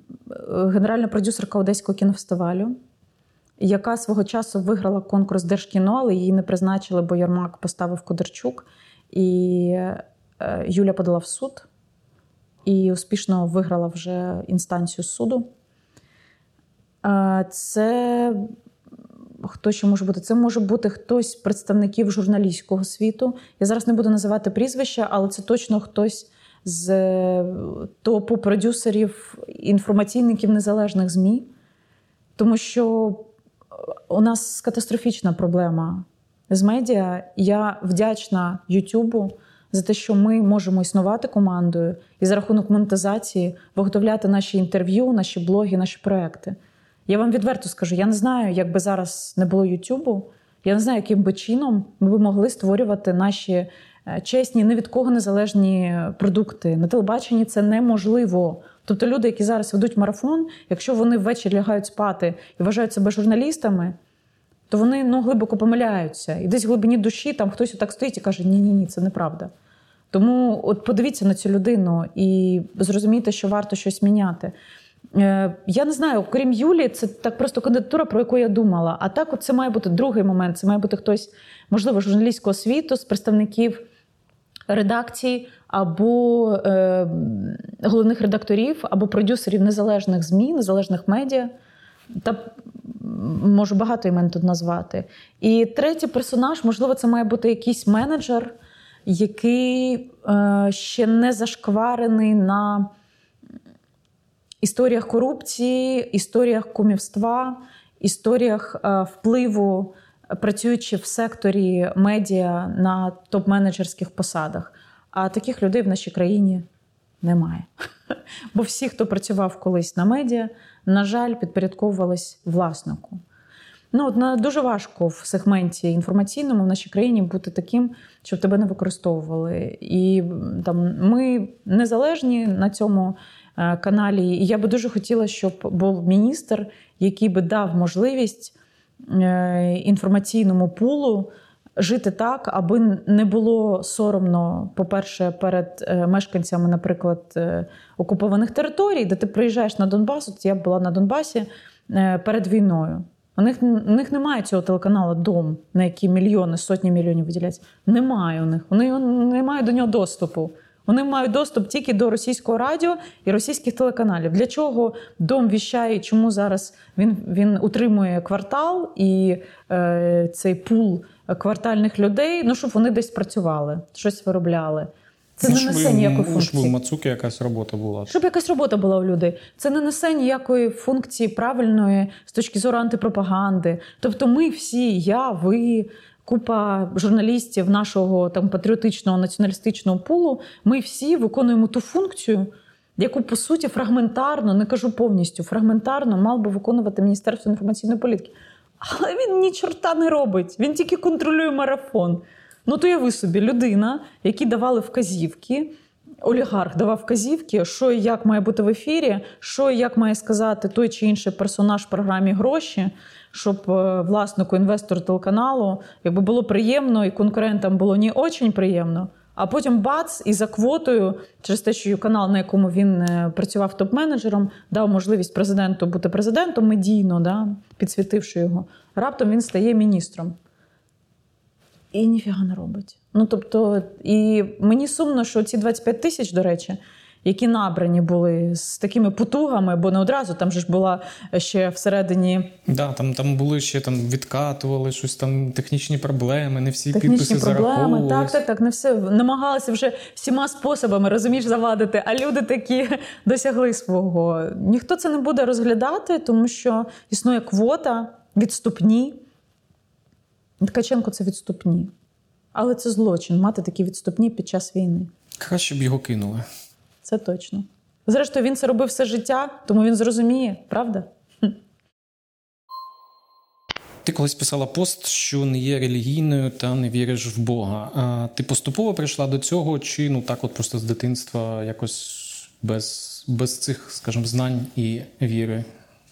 генеральна продюсерка Одеського кінофестивалю, яка свого часу виграла конкурс Держкіно, але її не призначили, бо Ярмак поставив Кодерчук. І е, Юля подала в суд і успішно виграла вже інстанцію суду. Е, Це хто ще може бути? Це може бути хтось з представників журналістського світу. Я зараз не буду називати прізвища, але це точно хтось з е, топу продюсерів, інформаційників незалежних ЗМІ. Тому що у нас катастрофічна проблема з медіа. Я вдячна Ютубу за те, що ми можемо існувати командою і за рахунок монетизації виготовляти наші інтерв'ю, наші блоги, наші проекти. Я вам відверто скажу, я не знаю, як би зараз не було Ютубу, я не знаю, яким би чином ми б могли створювати наші чесні, ні від кого незалежні продукти. На телебаченні це неможливо. Тобто люди, які зараз ведуть марафон, якщо вони ввечері лягають спати і вважають себе журналістами, то вони ну, глибоко помиляються. І десь в глибині душі там хтось отак стоїть і каже: Ні, ні, ні, це неправда. Тому от подивіться на цю людину і зрозумійте, що варто щось міняти. Е, Я не знаю, окрім Юлі, це так просто кандидатура, про яку я думала. А так, от це має бути другий момент. Це має бути хтось, можливо, журналістського світу, з представників редакцій або е, головних редакторів, або продюсерів незалежних ЗМІ, незалежних медіа. Та можу багато імен тут назвати. І третій персонаж, можливо, це має бути якийсь менеджер, який е, ще не зашкварений на історіях корупції, історіях кумівства, історіях е, впливу, працюючи в секторі медіа на топ-менеджерських посадах. А таких людей в нашій країні немає. Бо всі, хто працював колись на медіа, на жаль, підпорядковувались власнику. Ну, от, дуже важко в сегменті інформаційному в нашій країні бути таким, щоб тебе не використовували. І там ми незалежні на цьому е, каналі. І я би дуже хотіла, щоб був міністр, який би дав можливість інформаційному пулу жити так, аби не було соромно, по-перше, перед е, мешканцями, наприклад, е, окупованих територій, де ти приїжджаєш на Донбас. От я була на Донбасі е, перед війною. У них, у них немає цього телеканалу Дом, на який мільйони, сотні мільйонів виділяться. Немає у них. Вони не мають до нього доступу. Вони мають доступ тільки до російського радіо і російських телеканалів. Для чого дом віщає? Чому зараз він він утримує квартал і е, цей пул квартальних людей? Ну щоб вони десь працювали, щось виробляли. Це ну, не несе ніякої функції. Щоб у Мацуки якась робота була. Щоб якась робота була у людей. Це не несе ніякої функції правильної з точки зору антипропаганди. Тобто, ми всі, я, ви, купа журналістів нашого там патріотичного націоналістичного пулу, ми всі виконуємо ту функцію, яку по суті фрагментарно, не кажу повністю, фрагментарно мав би виконувати Міністерство інформаційної політики. Але він ні чорта не робить. Він тільки контролює марафон. Ну, то уяви собі, людина, які давали вказівки, олігарх давав вказівки, що і як має бути в ефірі, що і як має сказати той чи інший персонаж в програмі гроші, щоб е, власнику інвестору телеканалу якби було приємно і конкурентам було не очень приємно. А потім бац, і за квотою, через те, що канал, на якому він е, працював топ-менеджером, дав можливість президенту бути президентом медійно, да, підсвітивши його. Раптом він стає міністром і ніфіга не робить. Ну тобто, і мені сумно, що ці 25 тисяч, до речі, які набрані були з такими потугами, бо не одразу там же ж була ще всередині. Да, там там були ще там відкатували щось там, технічні проблеми, не всі технічні підписи проблеми. Так, так, так. Не все намагалися вже всіма способами розумієш завадити. А люди такі досягли свого. Ніхто це не буде розглядати, тому що існує квота, відступні. Ткаченко це відступні. Але це злочин мати такі відступні під час війни. Краще б його кинули. Це точно. Зрештою, він це робив все життя, тому він зрозуміє, правда? Ти колись писала пост, що не є релігійною та не віриш в Бога. А ти поступово прийшла до цього, чи ну так, от просто з дитинства якось без без цих, скажімо, знань і віри?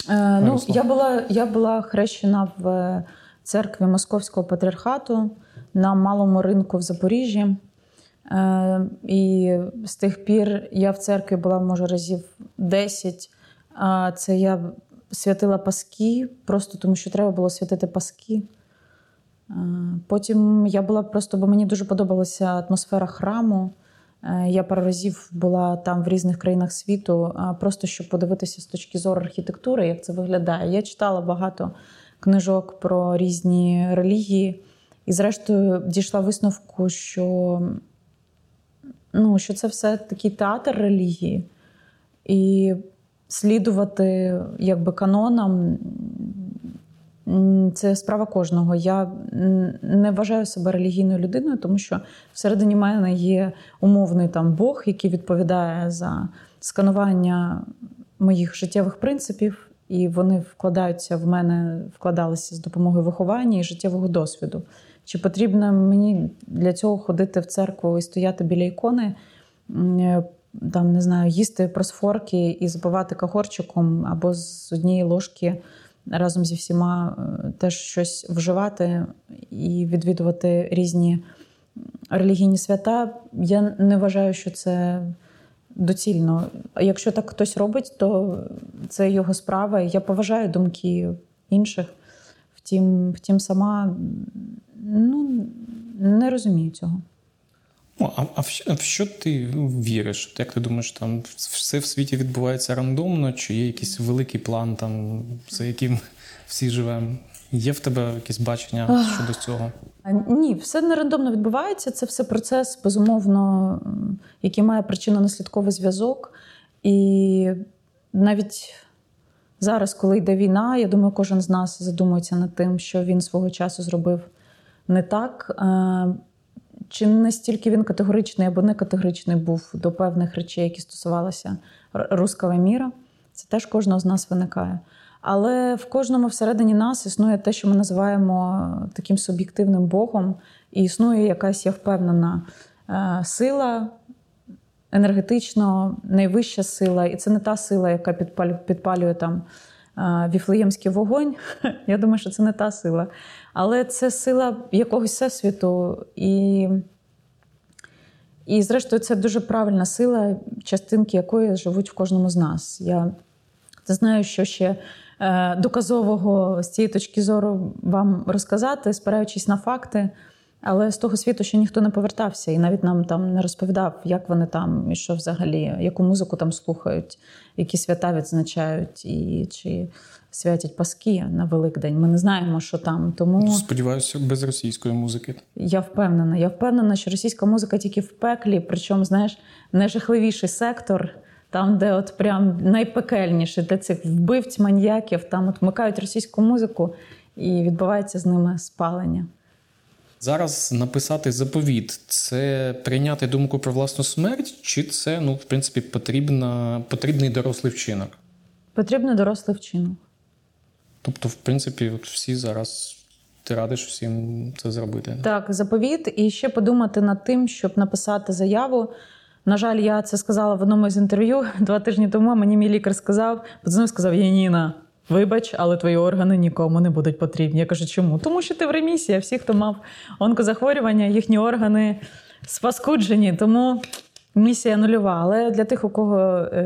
Е, ну, Я була я була хрещена в церкві Московського патріархату на малому ринку в Запоріжжі. Е, і з тих пір я в церкві була, може, разів 10. Це я святила паски, просто тому що треба було святити паски. Е, потім я була просто, бо мені дуже подобалася атмосфера храму. Е, я пару разів була там в різних країнах світу, просто щоб подивитися з точки зору архітектури, як це виглядає. Я читала багато книжок про різні релігії, і, зрештою, дійшла висновку, що ну, що це все такий театр релігії, і слідувати якби канонам це справа кожного. Я не вважаю себе релігійною людиною, тому що всередині мене є умовний там Бог, який відповідає за сканування моїх життєвих принципів, і вони вкладаються в мене, вкладалися з допомогою виховання і життєвого досвіду. Чи потрібно мені для цього ходити в церкву і стояти біля ікони, е, там не знаю, їсти просфорки і збивати кахорчиком або з однієї ложки разом зі всіма е, теж щось вживати і відвідувати різні релігійні свята? Я не вважаю, що це. Доцільно. Якщо так хтось робить, то це його справа. Я поважаю думки інших. Втім, втім, сама ну, не розумію цього. Ну, а, а, в, а в що ти віриш? Як ти думаєш, там все в світі відбувається рандомно, чи є якийсь великий план, там, за яким всі живемо? Є в тебе якесь бачення щодо цього? Ні, все не рандомно відбувається. Це все процес, безумовно, який має причинно-наслідковий зв'язок. І навіть зараз, коли йде війна, я думаю, кожен з нас задумується над тим, що він свого часу зробив не так. Е, чи не стільки він категоричний або не категоричний був до певних речей, які стосувалися руского міра, це теж кожного з нас виникає. Але в кожному всередині нас існує те, що ми називаємо таким суб'єктивним Богом, і існує якась я впевнена е, сила енергетично, найвища сила, і це не та сила, яка підпалює там віфлеємський вогонь. Я думаю, що це не та сила. Але це сила якогось всесвіту. І, і зрештою, це дуже правильна сила, частинки якої живуть в кожному з нас. Я знаю, що ще е, доказового з цієї точки зору вам розказати, спираючись на факти. Але з того світу ще ніхто не повертався, і навіть нам там не розповідав, як вони там і що взагалі, яку музику там слухають, які свята відзначають, і чи святять Паски на Великдень. Ми не знаємо, що там. Тому Сподіваюся, без російської музики. я впевнена. Я впевнена, що російська музика тільки в пеклі, причому, знаєш, найжахливіший сектор, там, де от прям найпекельніше для цих вбивць, маньяків, там от вмикають російську музику і відбувається з ними спалення. Зараз написати заповіт це прийняти думку про власну смерть, чи це, ну, в принципі, потрібна, потрібний дорослий вчинок? Потрібно дорослий вчинок. Тобто, в принципі, от всі зараз ти радиш всім це зробити. Так, заповіт, і ще подумати над тим, щоб написати заяву. На жаль, я це сказала в одному з інтерв'ю два тижні тому. Мені мій лікар сказав, подзвонив, сказав: Яніна, вибач, але твої органи нікому не будуть потрібні. Я кажу, чому? Тому що ти в ремісії, а всі, хто мав онкозахворювання, їхні органи спаскуджені. Тому місія нульова. Але для тих, у кого е,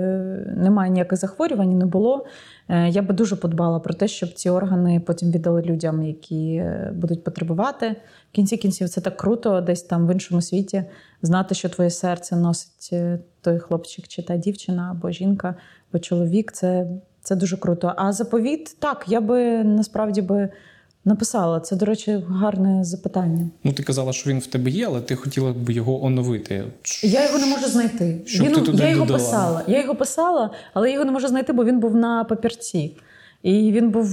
немає ніяких захворювань, не було. е, Я би дуже подбала про те, щоб ці органи потім віддали людям, які е, будуть потребувати. В кінці кінців це так круто, десь там в іншому світі знати, що твоє серце носить е, той хлопчик чи та дівчина, або жінка, або чоловік. Це, це дуже круто. А заповіт, так, я би насправді би написала. Це, до речі, гарне запитання. Ну, ти казала, що він в тебе є, але ти хотіла б його оновити. Я його не можу знайти. Щоб він, ти туди я його додала. писала. Я його писала, але я його не можу знайти, бо він був на папірці. І він був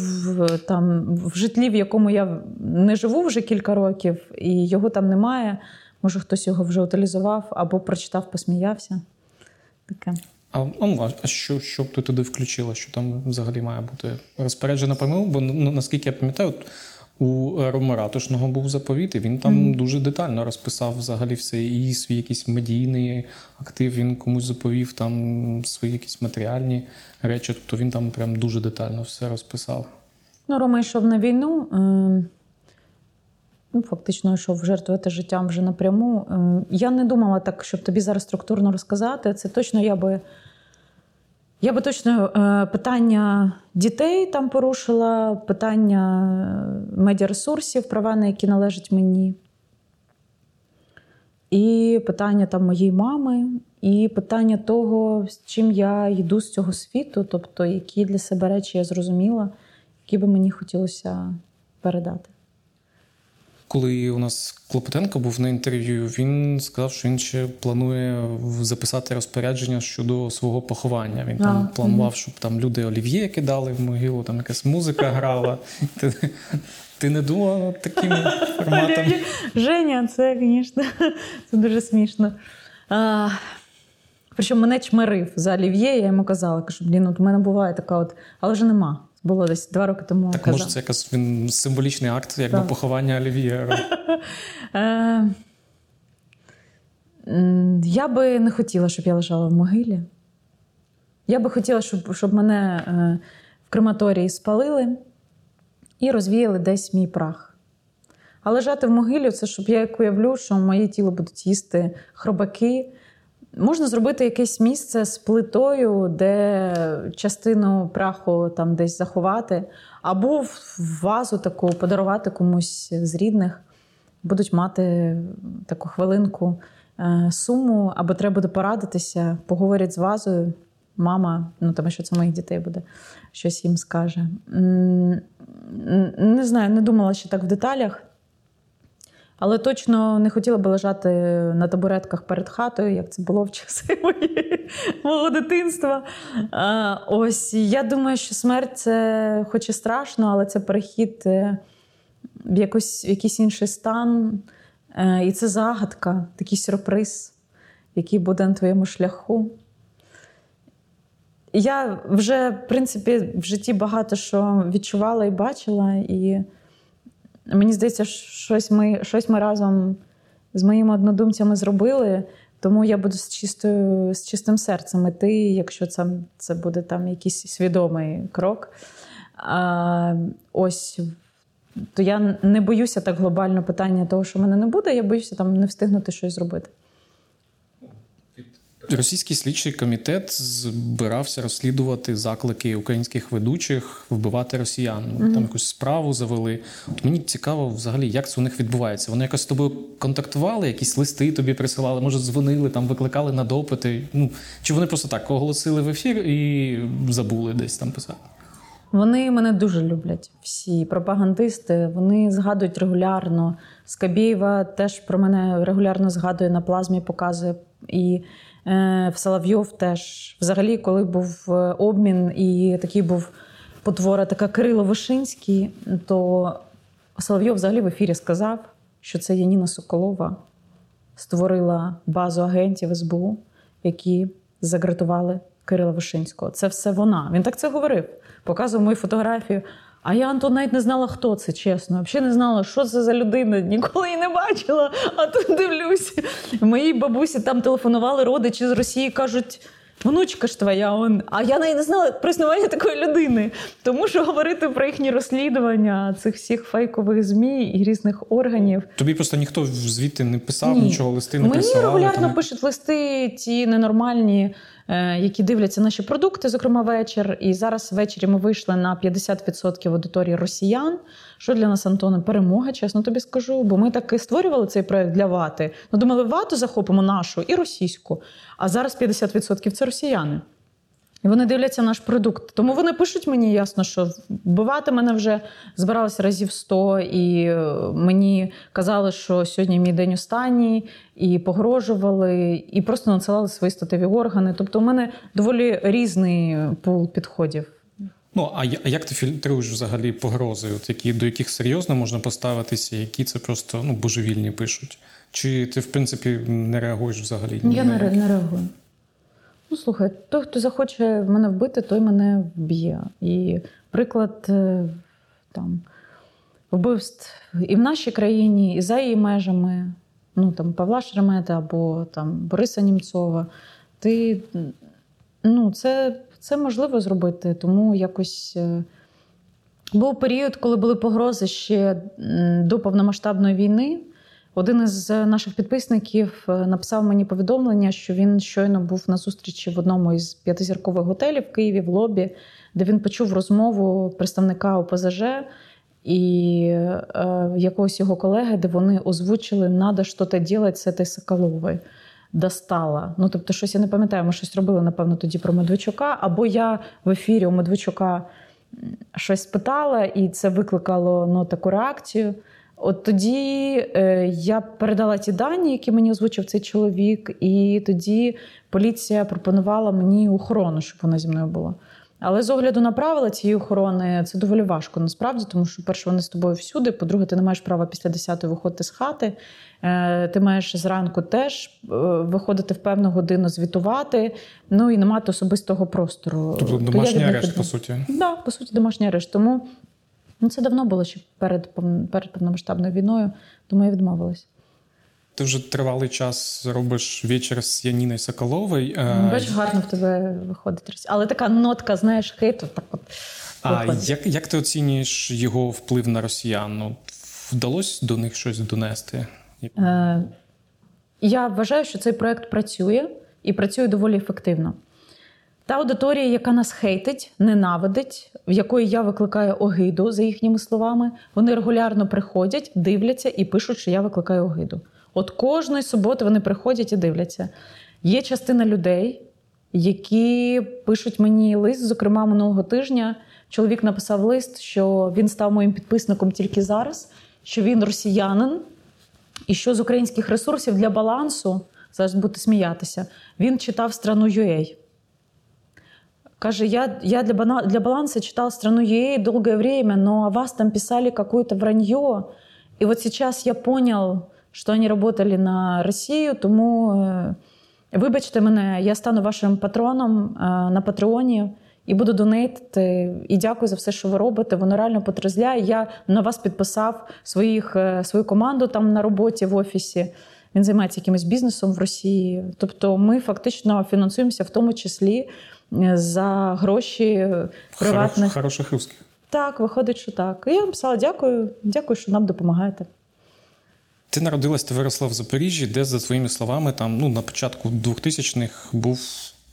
там в житлі, в якому я не живу вже кілька років, і його там немає. Може, хтось його вже утилізував або прочитав, посміявся. Таке. А, ну, а що, що б ти туди включила? Що там взагалі має бути розпоряджена помилка? Бо ну, наскільки я пам'ятаю, от у Ратушного був заповіт, і він там дуже детально розписав взагалі все. І свій якийсь медійний актив він комусь заповів, там свої якісь матеріальні речі. Тобто він там прям дуже детально все розписав. Ну, Рома йшов на війну. е, Ну, фактично йшов жертвувати життям вже напряму. Е, Я не думала так, щоб тобі зараз структурно розказати. Це точно я би. Я би точно е, питання дітей там порушила, питання е, медіаресурсів, права, на які належать мені. І питання там моєї мами, і питання того, з чим я йду з цього світу, тобто які для себе речі я зрозуміла, які би мені хотілося передати. Коли у нас Клопотенко був на інтерв'ю, він сказав, що він ще планує записати розпорядження щодо свого поховання. Він там А, планував, щоб там люди олів'є кидали в могилу, там якась музика грала. Ти, ти не думала над таким форматом? Женя, це, звісно, це дуже смішно. А, причому мене чмирив за олів'є, я йому казала, кажу, блін, от в мене буває така от, але вже нема. Було десь два роки тому. Так казав. може це якась він символічний акт, якби Так. поховання Олів'єра. Е, Я би не хотіла, щоб я лежала в могилі. Я би хотіла, щоб, щоб мене е, в крематорії спалили і розвіяли десь мій прах. А лежати в могилі це щоб я як уявлю, що моє тіло будуть їсти хробаки. Можна зробити якесь місце з плитою, де частину праху там десь заховати, або в вазу таку подарувати комусь з рідних. Будуть мати таку хвилинку е, суму, або треба буде порадитися, поговорять з вазою. Мама, ну тому що це моїх дітей буде, щось їм скаже. Не знаю, не думала ще так в деталях. Але точно не хотіла би лежати на табуретках перед хатою, як це було в часи мої- мого дитинства. А, ось я думаю, що смерть це, хоч і страшно, але це перехід е, в, якось, в якийсь інший стан. Е, І це загадка, такий сюрприз, який буде на твоєму шляху. Я вже, в принципі, в житті багато що відчувала і бачила, і мені здається, щось ми, щось ми разом з моїми однодумцями зробили. Тому я буду з чистою, з чистим серцем іти, якщо це, це буде там якийсь свідомий крок. А, ось то я не боюся так глобально питання того, що мене не буде. Я боюся там не встигнути щось зробити. Російський слідчий комітет збирався розслідувати заклики українських ведучих вбивати росіян. Там якусь справу завели. От мені цікаво, взагалі, як це у них відбувається. Вони якось з тобою контактували, якісь листи тобі присилали, може, дзвонили, там викликали на допити. Ну чи вони просто так оголосили в ефір і забули десь там писати? Вони мене дуже люблять. Всі пропагандисти. Вони згадують регулярно. Скабєєва теж про мене регулярно згадує на плазмі, показує. І в Соловйов теж. Взагалі, коли був е, обмін і такий був потвора, така Кирило Вишинський, то Соловйов взагалі в ефірі сказав, що це Яніна Соколова створила базу агентів СБУ, які загратували Кирила Вишинського. Це все вона. Він так це говорив. Показував мою фотографію. А я Антон навіть не знала, хто це, чесно. Взагалі не знала, що це за людина. Ніколи її не бачила. А тут дивлюся. Моїй бабусі там телефонували родичі з Росії, кажуть. Внучка ж твоя, он. а я навіть не знала про існування такої людини. Тому що говорити про їхні розслідування цих всіх фейкових ЗМІ і різних органів. Тобі просто ніхто звідти не писав, Ні. нічого листи не Мені присилали. регулярно там. пишуть листи ті ненормальні, які дивляться наші продукти, зокрема вечір. І зараз ввечері ми вийшли на 50% аудиторії росіян. Що для нас, Антоне, перемога, чесно тобі скажу. Бо ми так і створювали цей проект для вати. Ну, думали, вату захопимо нашу і російську. А зараз 50% це росіяни. І вони дивляться наш продукт. Тому вони пишуть мені ясно, що вбивати мене вже збиралися разів 100, і е, мені казали, що сьогодні мій день останній, і погрожували, і просто надсилали свої статеві органи. Тобто, у мене доволі різний пул підходів. Ну а як ти фільтруєш взагалі погрози? От які до яких серйозно можна поставитися, які це просто ну божевільні пишуть? Чи ти в принципі не реагуєш взагалі? ні Я не, не реагую. Ну, слухай, той, хто захоче мене вбити, той мене вб'є. І приклад е, там, вбивств і в нашій країні, і за її межами, ну там Павла Шеремета або там Бориса Німцова. Ти, ну, це, це можливо зробити, тому якось. е, Був період, коли були погрози ще до повномасштабної війни. Один із наших підписників е, написав мені повідомлення, що він щойно був на зустрічі в одному із п'ятизіркових готелів в Києві в лобі, де він почув розмову представника ОПЗЖ і е, якогось його колеги, де вони озвучили «надо щось робити з цією Соколовою». Достала. Ну, тобто, щось я не пам'ятаю, ми щось робили, напевно, тоді про Медведчука, або я в ефірі у Медведчука щось спитала, і це викликало ну, таку реакцію. От тоді е, я передала ті дані, які мені озвучив цей чоловік, і тоді поліція пропонувала мені охорону, щоб вона зі мною була. Але з огляду на правила цієї охорони це доволі важко насправді, тому що, перше, вони з тобою всюди. По-друге, ти не маєш права після 10 виходити з хати. Е, Ти маєш зранку теж е, виходити в певну годину, звітувати, ну і не мати особистого простору. Тобто То домашній арешт, по суті. Да, по суті, домашній арешт. Тому ну, це давно було ще перед, перед повномасштабною війною, тому я відмовилась. Ти вже тривалий час робиш вечір з Яніною Соколовою. Е, Ну, Бачиш, гарно в тебе виходить. Але така нотка, знаєш, хейту, так от. А як, як ти оцінюєш його вплив на росіян? Ну, вдалося до них щось донести? Е, я вважаю, що цей проект працює і працює доволі ефективно. Та аудиторія, яка нас хейтить, ненавидить, в якої я викликаю огиду, за їхніми словами, вони регулярно приходять, дивляться і пишуть, що я викликаю огиду. От кожної суботи вони приходять і дивляться. Є частина людей, які пишуть мені лист. Зокрема, минулого тижня чоловік написав лист, що він став моїм підписником тільки зараз, що він росіянин, і що з українських ресурсів для балансу, зараз будете сміятися, він читав страну UA. Каже, я, я для, для баланса читал страну UA долгое время, но о вас там писали какое-то вранье. И вот сейчас я понял, что они работали на Росію, тому е, вибачте мене, я стану вашим патроном е, на Патреоні і буду донейтити. І дякую за все, що ви робите. Воно реально потрясляє. Я на вас підписав своїх, е, свою команду там на роботі в офісі. Він займається якимось бізнесом в Росії. Тобто, ми фактично фінансуємося в тому числі за гроші приватних. Хороших русських. Так, виходить, що так. І я вам писала дякую, дякую, що нам допомагаєте. Ти народилась та виросла в Запоріжжі, де, за твоїми словами, там ну на початку 2000-х був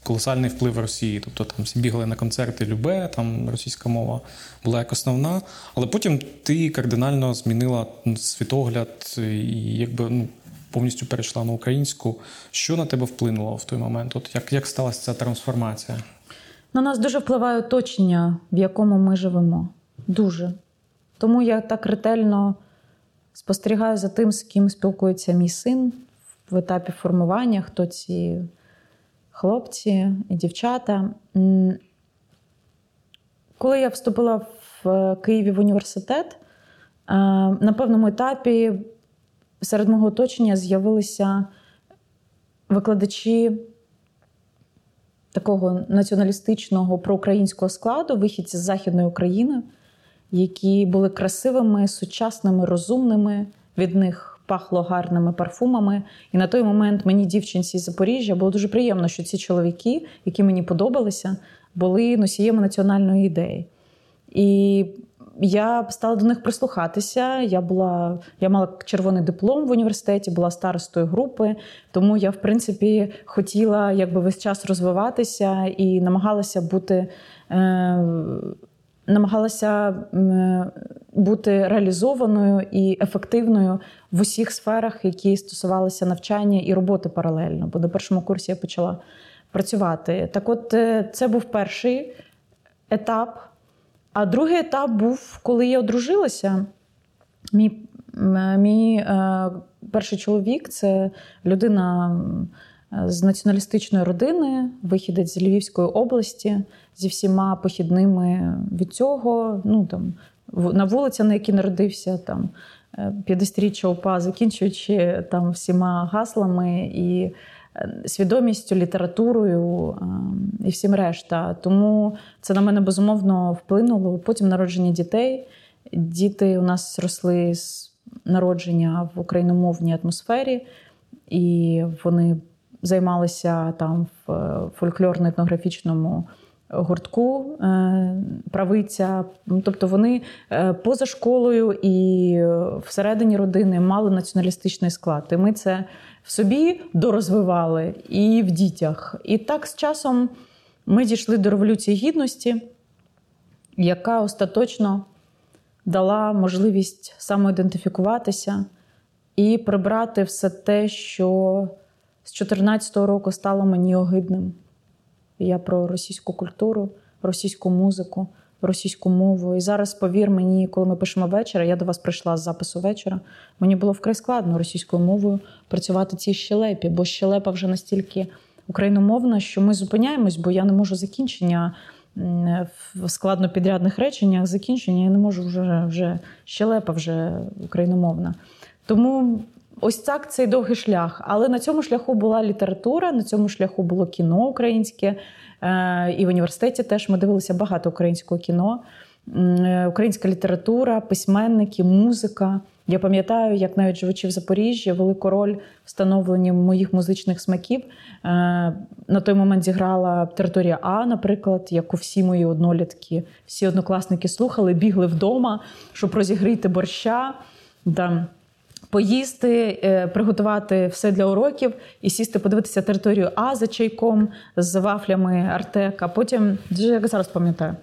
колосальний вплив Росії. Тобто там всі бігали на концерти Любе, там російська мова була як основна. Але потім ти кардинально змінила світогляд і якби ну, повністю перейшла на українську. Що на тебе вплинуло в той момент? От як, як сталася ця трансформація? На нас дуже впливає оточення, в якому ми живемо. Дуже. Тому я так ретельно спостерігаю за тим, з ким спілкується мій син в етапі формування, хто ці хлопці і дівчата. Коли я вступила в Києві в університет, е, на певному етапі серед мого оточення з'явилися викладачі такого націоналістичного проукраїнського складу, вихідці з Західної України, які були красивими, сучасними, розумними. Від них пахло гарними парфумами. І на той момент мені, дівчинці з Запоріжжя, було дуже приємно, що ці чоловіки, які мені подобалися, були носіями національної ідеї. І я стала до них прислухатися. Я була, я мала червоний диплом в університеті, була старостою групи, тому я, в принципі, хотіла якби весь час розвиватися і намагалася бути. Е, Намагалася бути реалізованою і ефективною в усіх сферах, які стосувалися навчання і роботи паралельно. Бо на першому курсі я почала працювати. Так, от е, це був перший етап. А другий етап був, коли я одружилася. Мій мій е, перший чоловік це людина з націоналістичної родини, вихідець з Львівської області, зі всіма похідними від цього. Ну, там, На вулиці, на якій народився, там 50-річчя УПА, закінчуючи там всіма гаслами і свідомістю, літературою і всім решта. Тому це на мене безумовно вплинуло. Потім народження дітей. Діти у нас росли з народження в україномовній атмосфері, і вони займалися там в фольклорно-етнографічному гуртку е, правиця. Тобто вони е, поза школою і всередині родини мали націоналістичний склад. І ми це в собі дорозвивали і в дітях. І так з часом ми дійшли до Революції Гідності, яка остаточно дала можливість самоідентифікуватися і прибрати все те, що з 2014 року стало мені огидним. Я про російську культуру, російську музику, російську мову. І зараз, повір мені, коли ми пишемо вечора, я до вас прийшла з запису вечора. Мені було вкрай складно російською мовою працювати цій щелепі, бо щелепа вже настільки україномовна, що ми зупиняємось, бо я не можу закінчення в складнопідрядних реченнях. Закінчення я не можу вже вже щелепа вже україномовна. Тому. Ось так цей довгий шлях. Але на цьому шляху була література, на цьому шляху було кіно українське. Е, і в університеті теж ми дивилися багато українського кіно, е, українська література, письменники, музика. Я пам'ятаю, як навіть живучи в Запоріжжі, велику роль встановлення моїх музичних смаків. Е, на той момент зіграла територія А, наприклад, яку всі мої однолітки, всі однокласники слухали, бігли вдома, щоб розігріти борща. Там, поїсти, е, приготувати все для уроків і сісти, подивитися територію А за чайком з вафлями Артек. А потім як зараз пам'ятаю.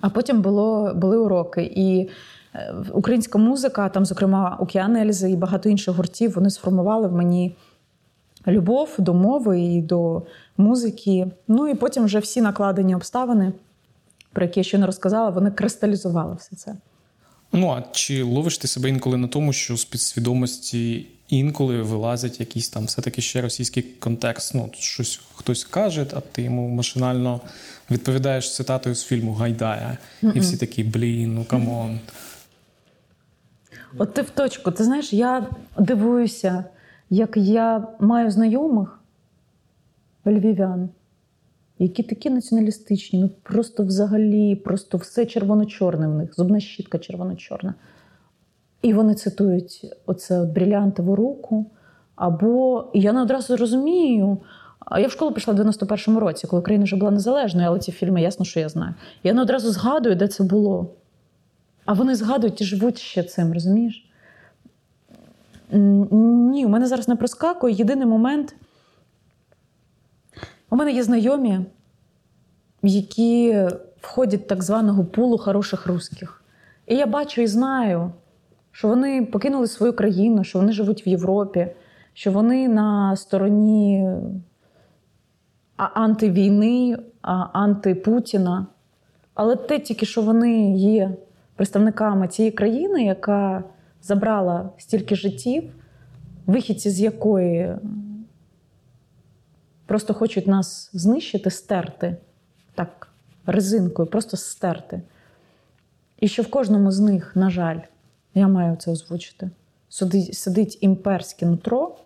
А потім було, були уроки. І е, українська музика, там, зокрема, Океан Ельзи і багато інших гуртів, вони сформували в мені любов до мови і до музики. Ну і потім вже всі накладені обставини, про які я ще не розказала, вони кристалізували все це. Ну а чи ловиш ти себе інколи на тому, що з підсвідомості інколи вилазять якийсь там все-таки ще російський контекст? Ну, щось хтось каже, а ти йому машинально відповідаєш цитатою з фільму Гайдая, і всі такі блін, ну come on. От ти в точку. Ти знаєш, я дивуюся, як я маю знайомих львів'ян які такі націоналістичні, ну просто взагалі, просто все червоно-чорне в них, зубна щітка червоно-чорна. І вони цитують оце от брілянтову руку. Або і я не одразу розумію. Я в школу пішла в 91-му році, коли Україна вже була незалежною, але ці фільми ясно, що я знаю. Я не одразу згадую, де це було. А вони згадують і живуть ще цим, розумієш? Ні, у мене зараз не проскакує. Єдиний момент. У мене є знайомі, які входять так званого пулу хороших русських. І я бачу і знаю, що вони покинули свою країну, що вони живуть в Європі, що вони на стороні антивійни, антипутіна. Але те тільки, що вони є представниками цієї країни, яка забрала стільки життів, вихідці з якої просто хочуть нас знищити, стерти так, резинкою, просто стерти. І що в кожному з них, на жаль, я маю це озвучити, сидить, сидить імперське нутро,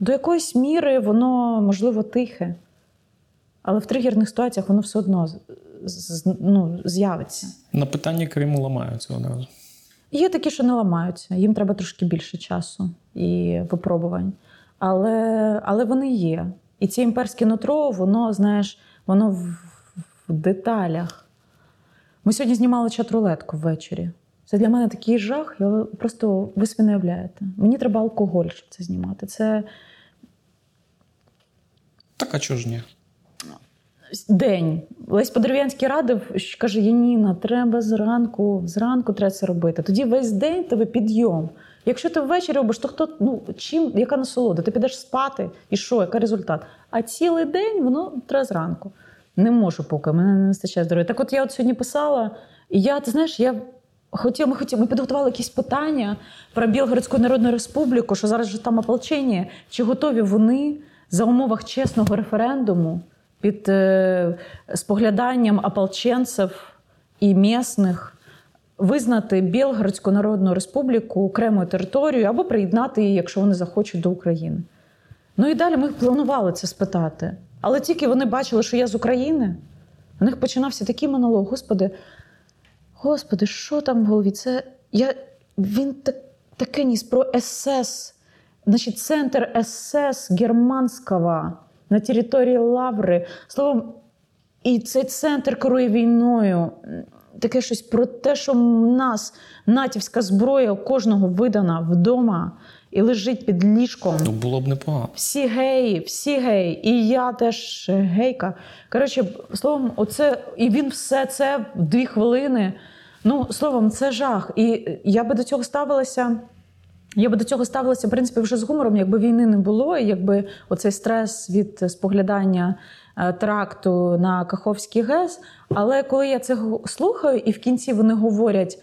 до якоїсь міри воно, можливо, тихе, але в тригерних ситуаціях воно все одно ну, з'явиться. На питанні Криму ламаються одразу. Є такі, що не ламаються, їм треба трошки більше часу і випробувань. Але, але вони є. І це імперське нутро, воно, знаєш, воно в, в деталях. Ми сьогодні знімали чат-рулетку ввечері. Це для мене такий жах, я просто ви собі не уявляєте. Мені треба алкоголь, щоб це знімати. Це Так, а чого ж ні? день. Лесь Подерев'янський радив, що каже: Яніна, треба зранку, зранку треба це робити. Тоді весь день тебе підйом. Якщо ти ввечері робиш, то хто ну чим, яка насолода? Ти підеш спати, і що, який результат? А цілий день воно треба зранку. Не можу поки, мене не вистачає здоров'я. Так от я от сьогодні писала, і я, ти знаєш, я хотіла, ми хотіли, ми підготували якісь питання про Білгородську Народну Республіку, що зараз же там ополчення. Чи готові вони за умовах чесного референдуму під е, спогляданням ополченців і місних визнати Білгородську Народну Республіку окремою територією або приєднати її, якщо вони захочуть до України. Ну і далі ми планували це спитати. Але тільки вони бачили, що я з України, у них починався такий монолог. Господи, Господи, що там в голові? Це я, він так, таке ніс про СС, значить, центр СС германського на території Лаври. Словом, і цей центр керує війною. Таке щось про те, що в нас натівська зброя у кожного видана вдома і лежить під ліжком. Ну, було б непогано. Всі геї, всі геї, і я теж гейка. Коротше, словом, оце, і він все це в дві хвилини. Ну, словом, це жах. І я би до цього ставилася. Я би до цього ставилася, в принципі, вже з гумором, якби війни не було, і якби оцей стрес від споглядання тракту на Каховський ГЕС. Але коли я це слухаю, і в кінці вони говорять.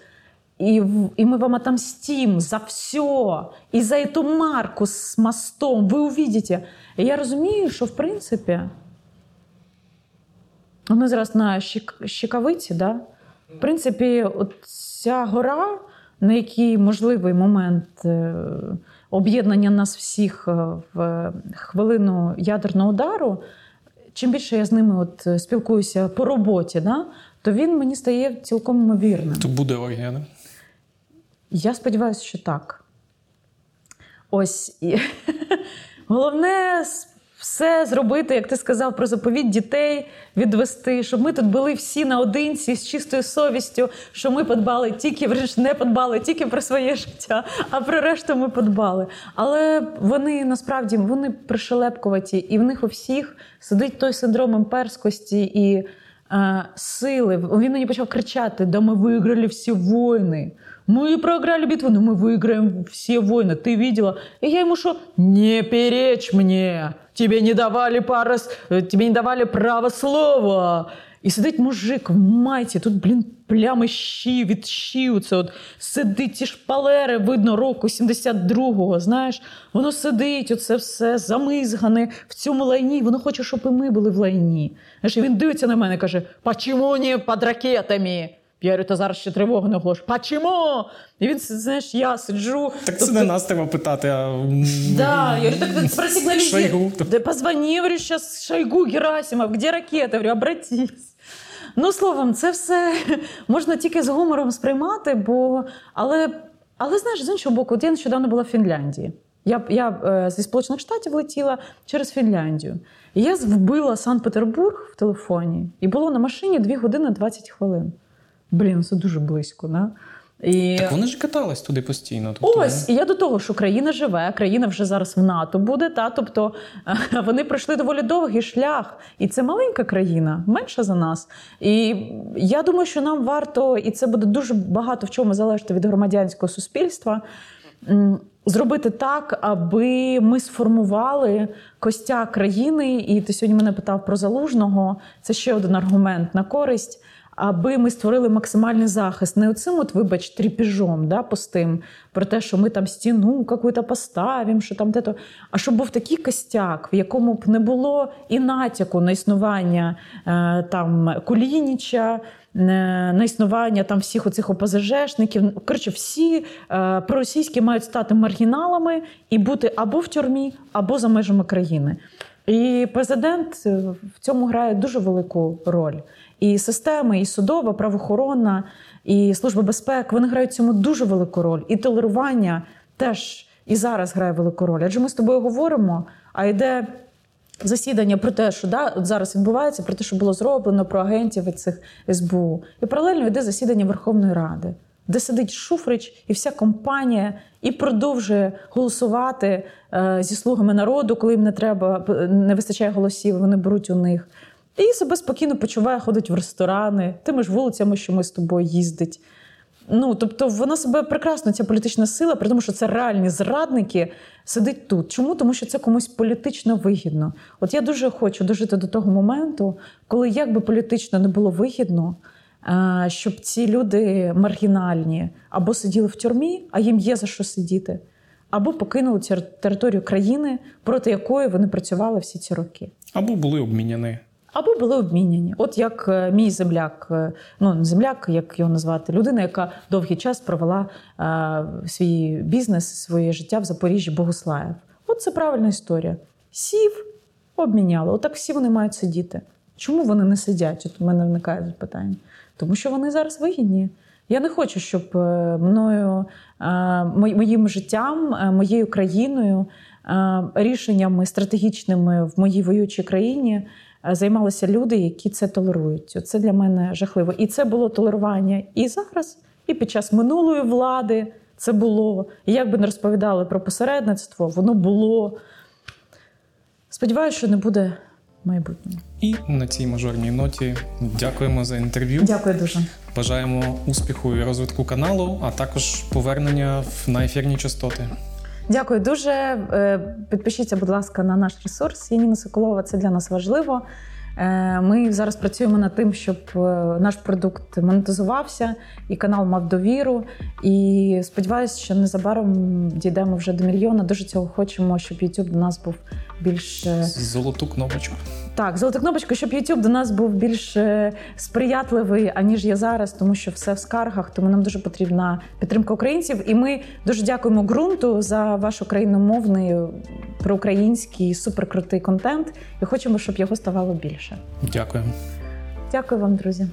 І, і ми вам отомстим за все, і за эту марку з мостом, ви увидите. І я розумію, що в принципі, ми зараз на Щекавиці, да? в принципі, ця гора, на якій можливий момент е, об'єднання нас всіх е, в хвилину ядерного удару, чим більше я з ними от е, спілкуюся по роботі, да? то він мені стає цілком ймовірним. То буде да? Я сподіваюся, що так. Ось і головне все зробити, як ти сказав, про заповідь дітей відвести, щоб ми тут були всі наодинці з чистою совістю, що ми подбали тільки не подбали тільки про своє життя, а про решту ми подбали. Але вони насправді вони пришелепкуваті, і в них у всіх сидить той синдром імперськості і е, сили. Він мені почав кричати: да ми виграли всі війни. Мы проиграли битву, но мы выиграем все войны. Ты видела? И я ему что? Не перечь мне. Тебе не давали пара, с- э, тебе не давали право слова. І сидить мужик в майці, тут, блін, плями щі від щі. Це от сидить ті шпалери, видно, року 72-го, знаєш. Воно сидить, оце все замизгане в цьому лайні. Воно хоче, щоб і ми були в лайні. Знаєш, і він дивиться на мене і каже: Почему не під ракетами? Я говорю, та зараз ще тривогу не оголош. Почему? І він, знаєш, я сиджу. Так це не нас треба питати, а Да, я говорю, так просигнализируй. Шойгу. Да позвони, говорю, сейчас Шойгу, Герасимов, где ракета? Говорю, обратись. Ну, словом, це все можна тільки з гумором сприймати, бо але, але знаєш, з іншого боку, от я нещодавно була в Фінляндії. Я, я е, зі Сполучених Штатів летіла через Фінляндію. І я вбила Санкт-Петербург в телефоні, і було на машині 2 години 20 хвилин. Блін, це дуже близько, да? І... Так вони ж катались туди постійно. Тобто, Ось, і я до того, що країна живе, країна вже зараз в НАТО буде. Та тобто вони пройшли доволі довгий шлях, і це маленька країна, менша за нас. І я думаю, що нам варто, і це буде дуже багато в чому залежати від громадянського суспільства. Зробити так, аби ми сформували костяк країни, і ти сьогодні мене питав про залужного. Це ще один аргумент на користь аби ми створили максимальний захист. Не оцим, от, вибач, тріпіжом да, пустим, про те, що ми там стіну какую-то поставимо, що там де-то. А щоб був такий костяк, в якому б не було і натяку на існування е, там Кулініча, е, на існування там всіх оцих ОПЗЖшників. Коротше, всі е, проросійські мають стати маргіналами і бути або в тюрмі, або за межами країни. І президент е, в цьому грає дуже велику роль. І системи, і судова, правоохоронна, і служба безпеки вони грають цьому дуже велику роль. І толерування теж і зараз грає велику роль. Адже ми з тобою говоримо, а йде засідання про те, що да, от зараз відбувається, про те, що було зроблено про агентів цих СБУ. І паралельно йде засідання Верховної Ради, де сидить Шуфрич і вся компанія, і продовжує голосувати е, зі слугами народу, коли їм не треба, не вистачає голосів, вони беруть у них. І себе спокійно почуває, ходить в ресторани, тими ж вулицями, що ми з тобою їздить. Ну, тобто вона себе прекрасно, ця політична сила, при тому, що це реальні зрадники, сидить тут. Чому? Тому що це комусь політично вигідно. От я дуже хочу дожити до того моменту, коли як би політично не було вигідно, е, щоб ці люди маргінальні або сиділи в тюрмі, а їм є за що сидіти, або покинули територію країни, проти якої вони працювали всі ці роки. Або були обміняні. Або були обміняні. От як е, мій земляк, е, ну не земляк, як його назвати, людина, яка довгий час провела е, свій бізнес, своє життя в Запоріжжі Богослаєв. От це правильна історія. Сів, обміняли. Отак всі вони мають сидіти. Чому вони не сидять? От у мене виникає запитання. Тому що вони зараз вигідні. Я не хочу, щоб е, мною, моїм життям, моєю країною, рішеннями стратегічними в моїй воюючій країні займалися люди, які це толерують. Це для мене жахливо. І це було толерування і зараз, і під час минулої влади це було. І як би не розповідали про посередництво, воно було. Сподіваюся, що не буде майбутнього. І на цій мажорній ноті дякуємо за інтерв'ю. Дякую дуже. Бажаємо успіху і розвитку каналу, а також повернення в- на ефірні частоти. Дякую дуже. Е, Підпишіться, будь ласка, на наш ресурс. Яніна Соколова, це для нас важливо. Е, Ми зараз працюємо над тим, щоб е, наш продукт монетизувався і канал мав довіру. І сподіваюся, що незабаром дійдемо вже до мільйона. Дуже цього хочемо, щоб YouTube до нас був більш золоту кнопочку. Так, золоту кнопочку, щоб YouTube до нас був більш сприятливий, аніж є зараз, тому що все в скаргах. Тому нам дуже потрібна підтримка українців. І ми дуже дякуємо ґрунту за ваш україномовний проукраїнський суперкрутий контент. І хочемо, щоб його ставало більше. Дякую. Дякую вам, друзі.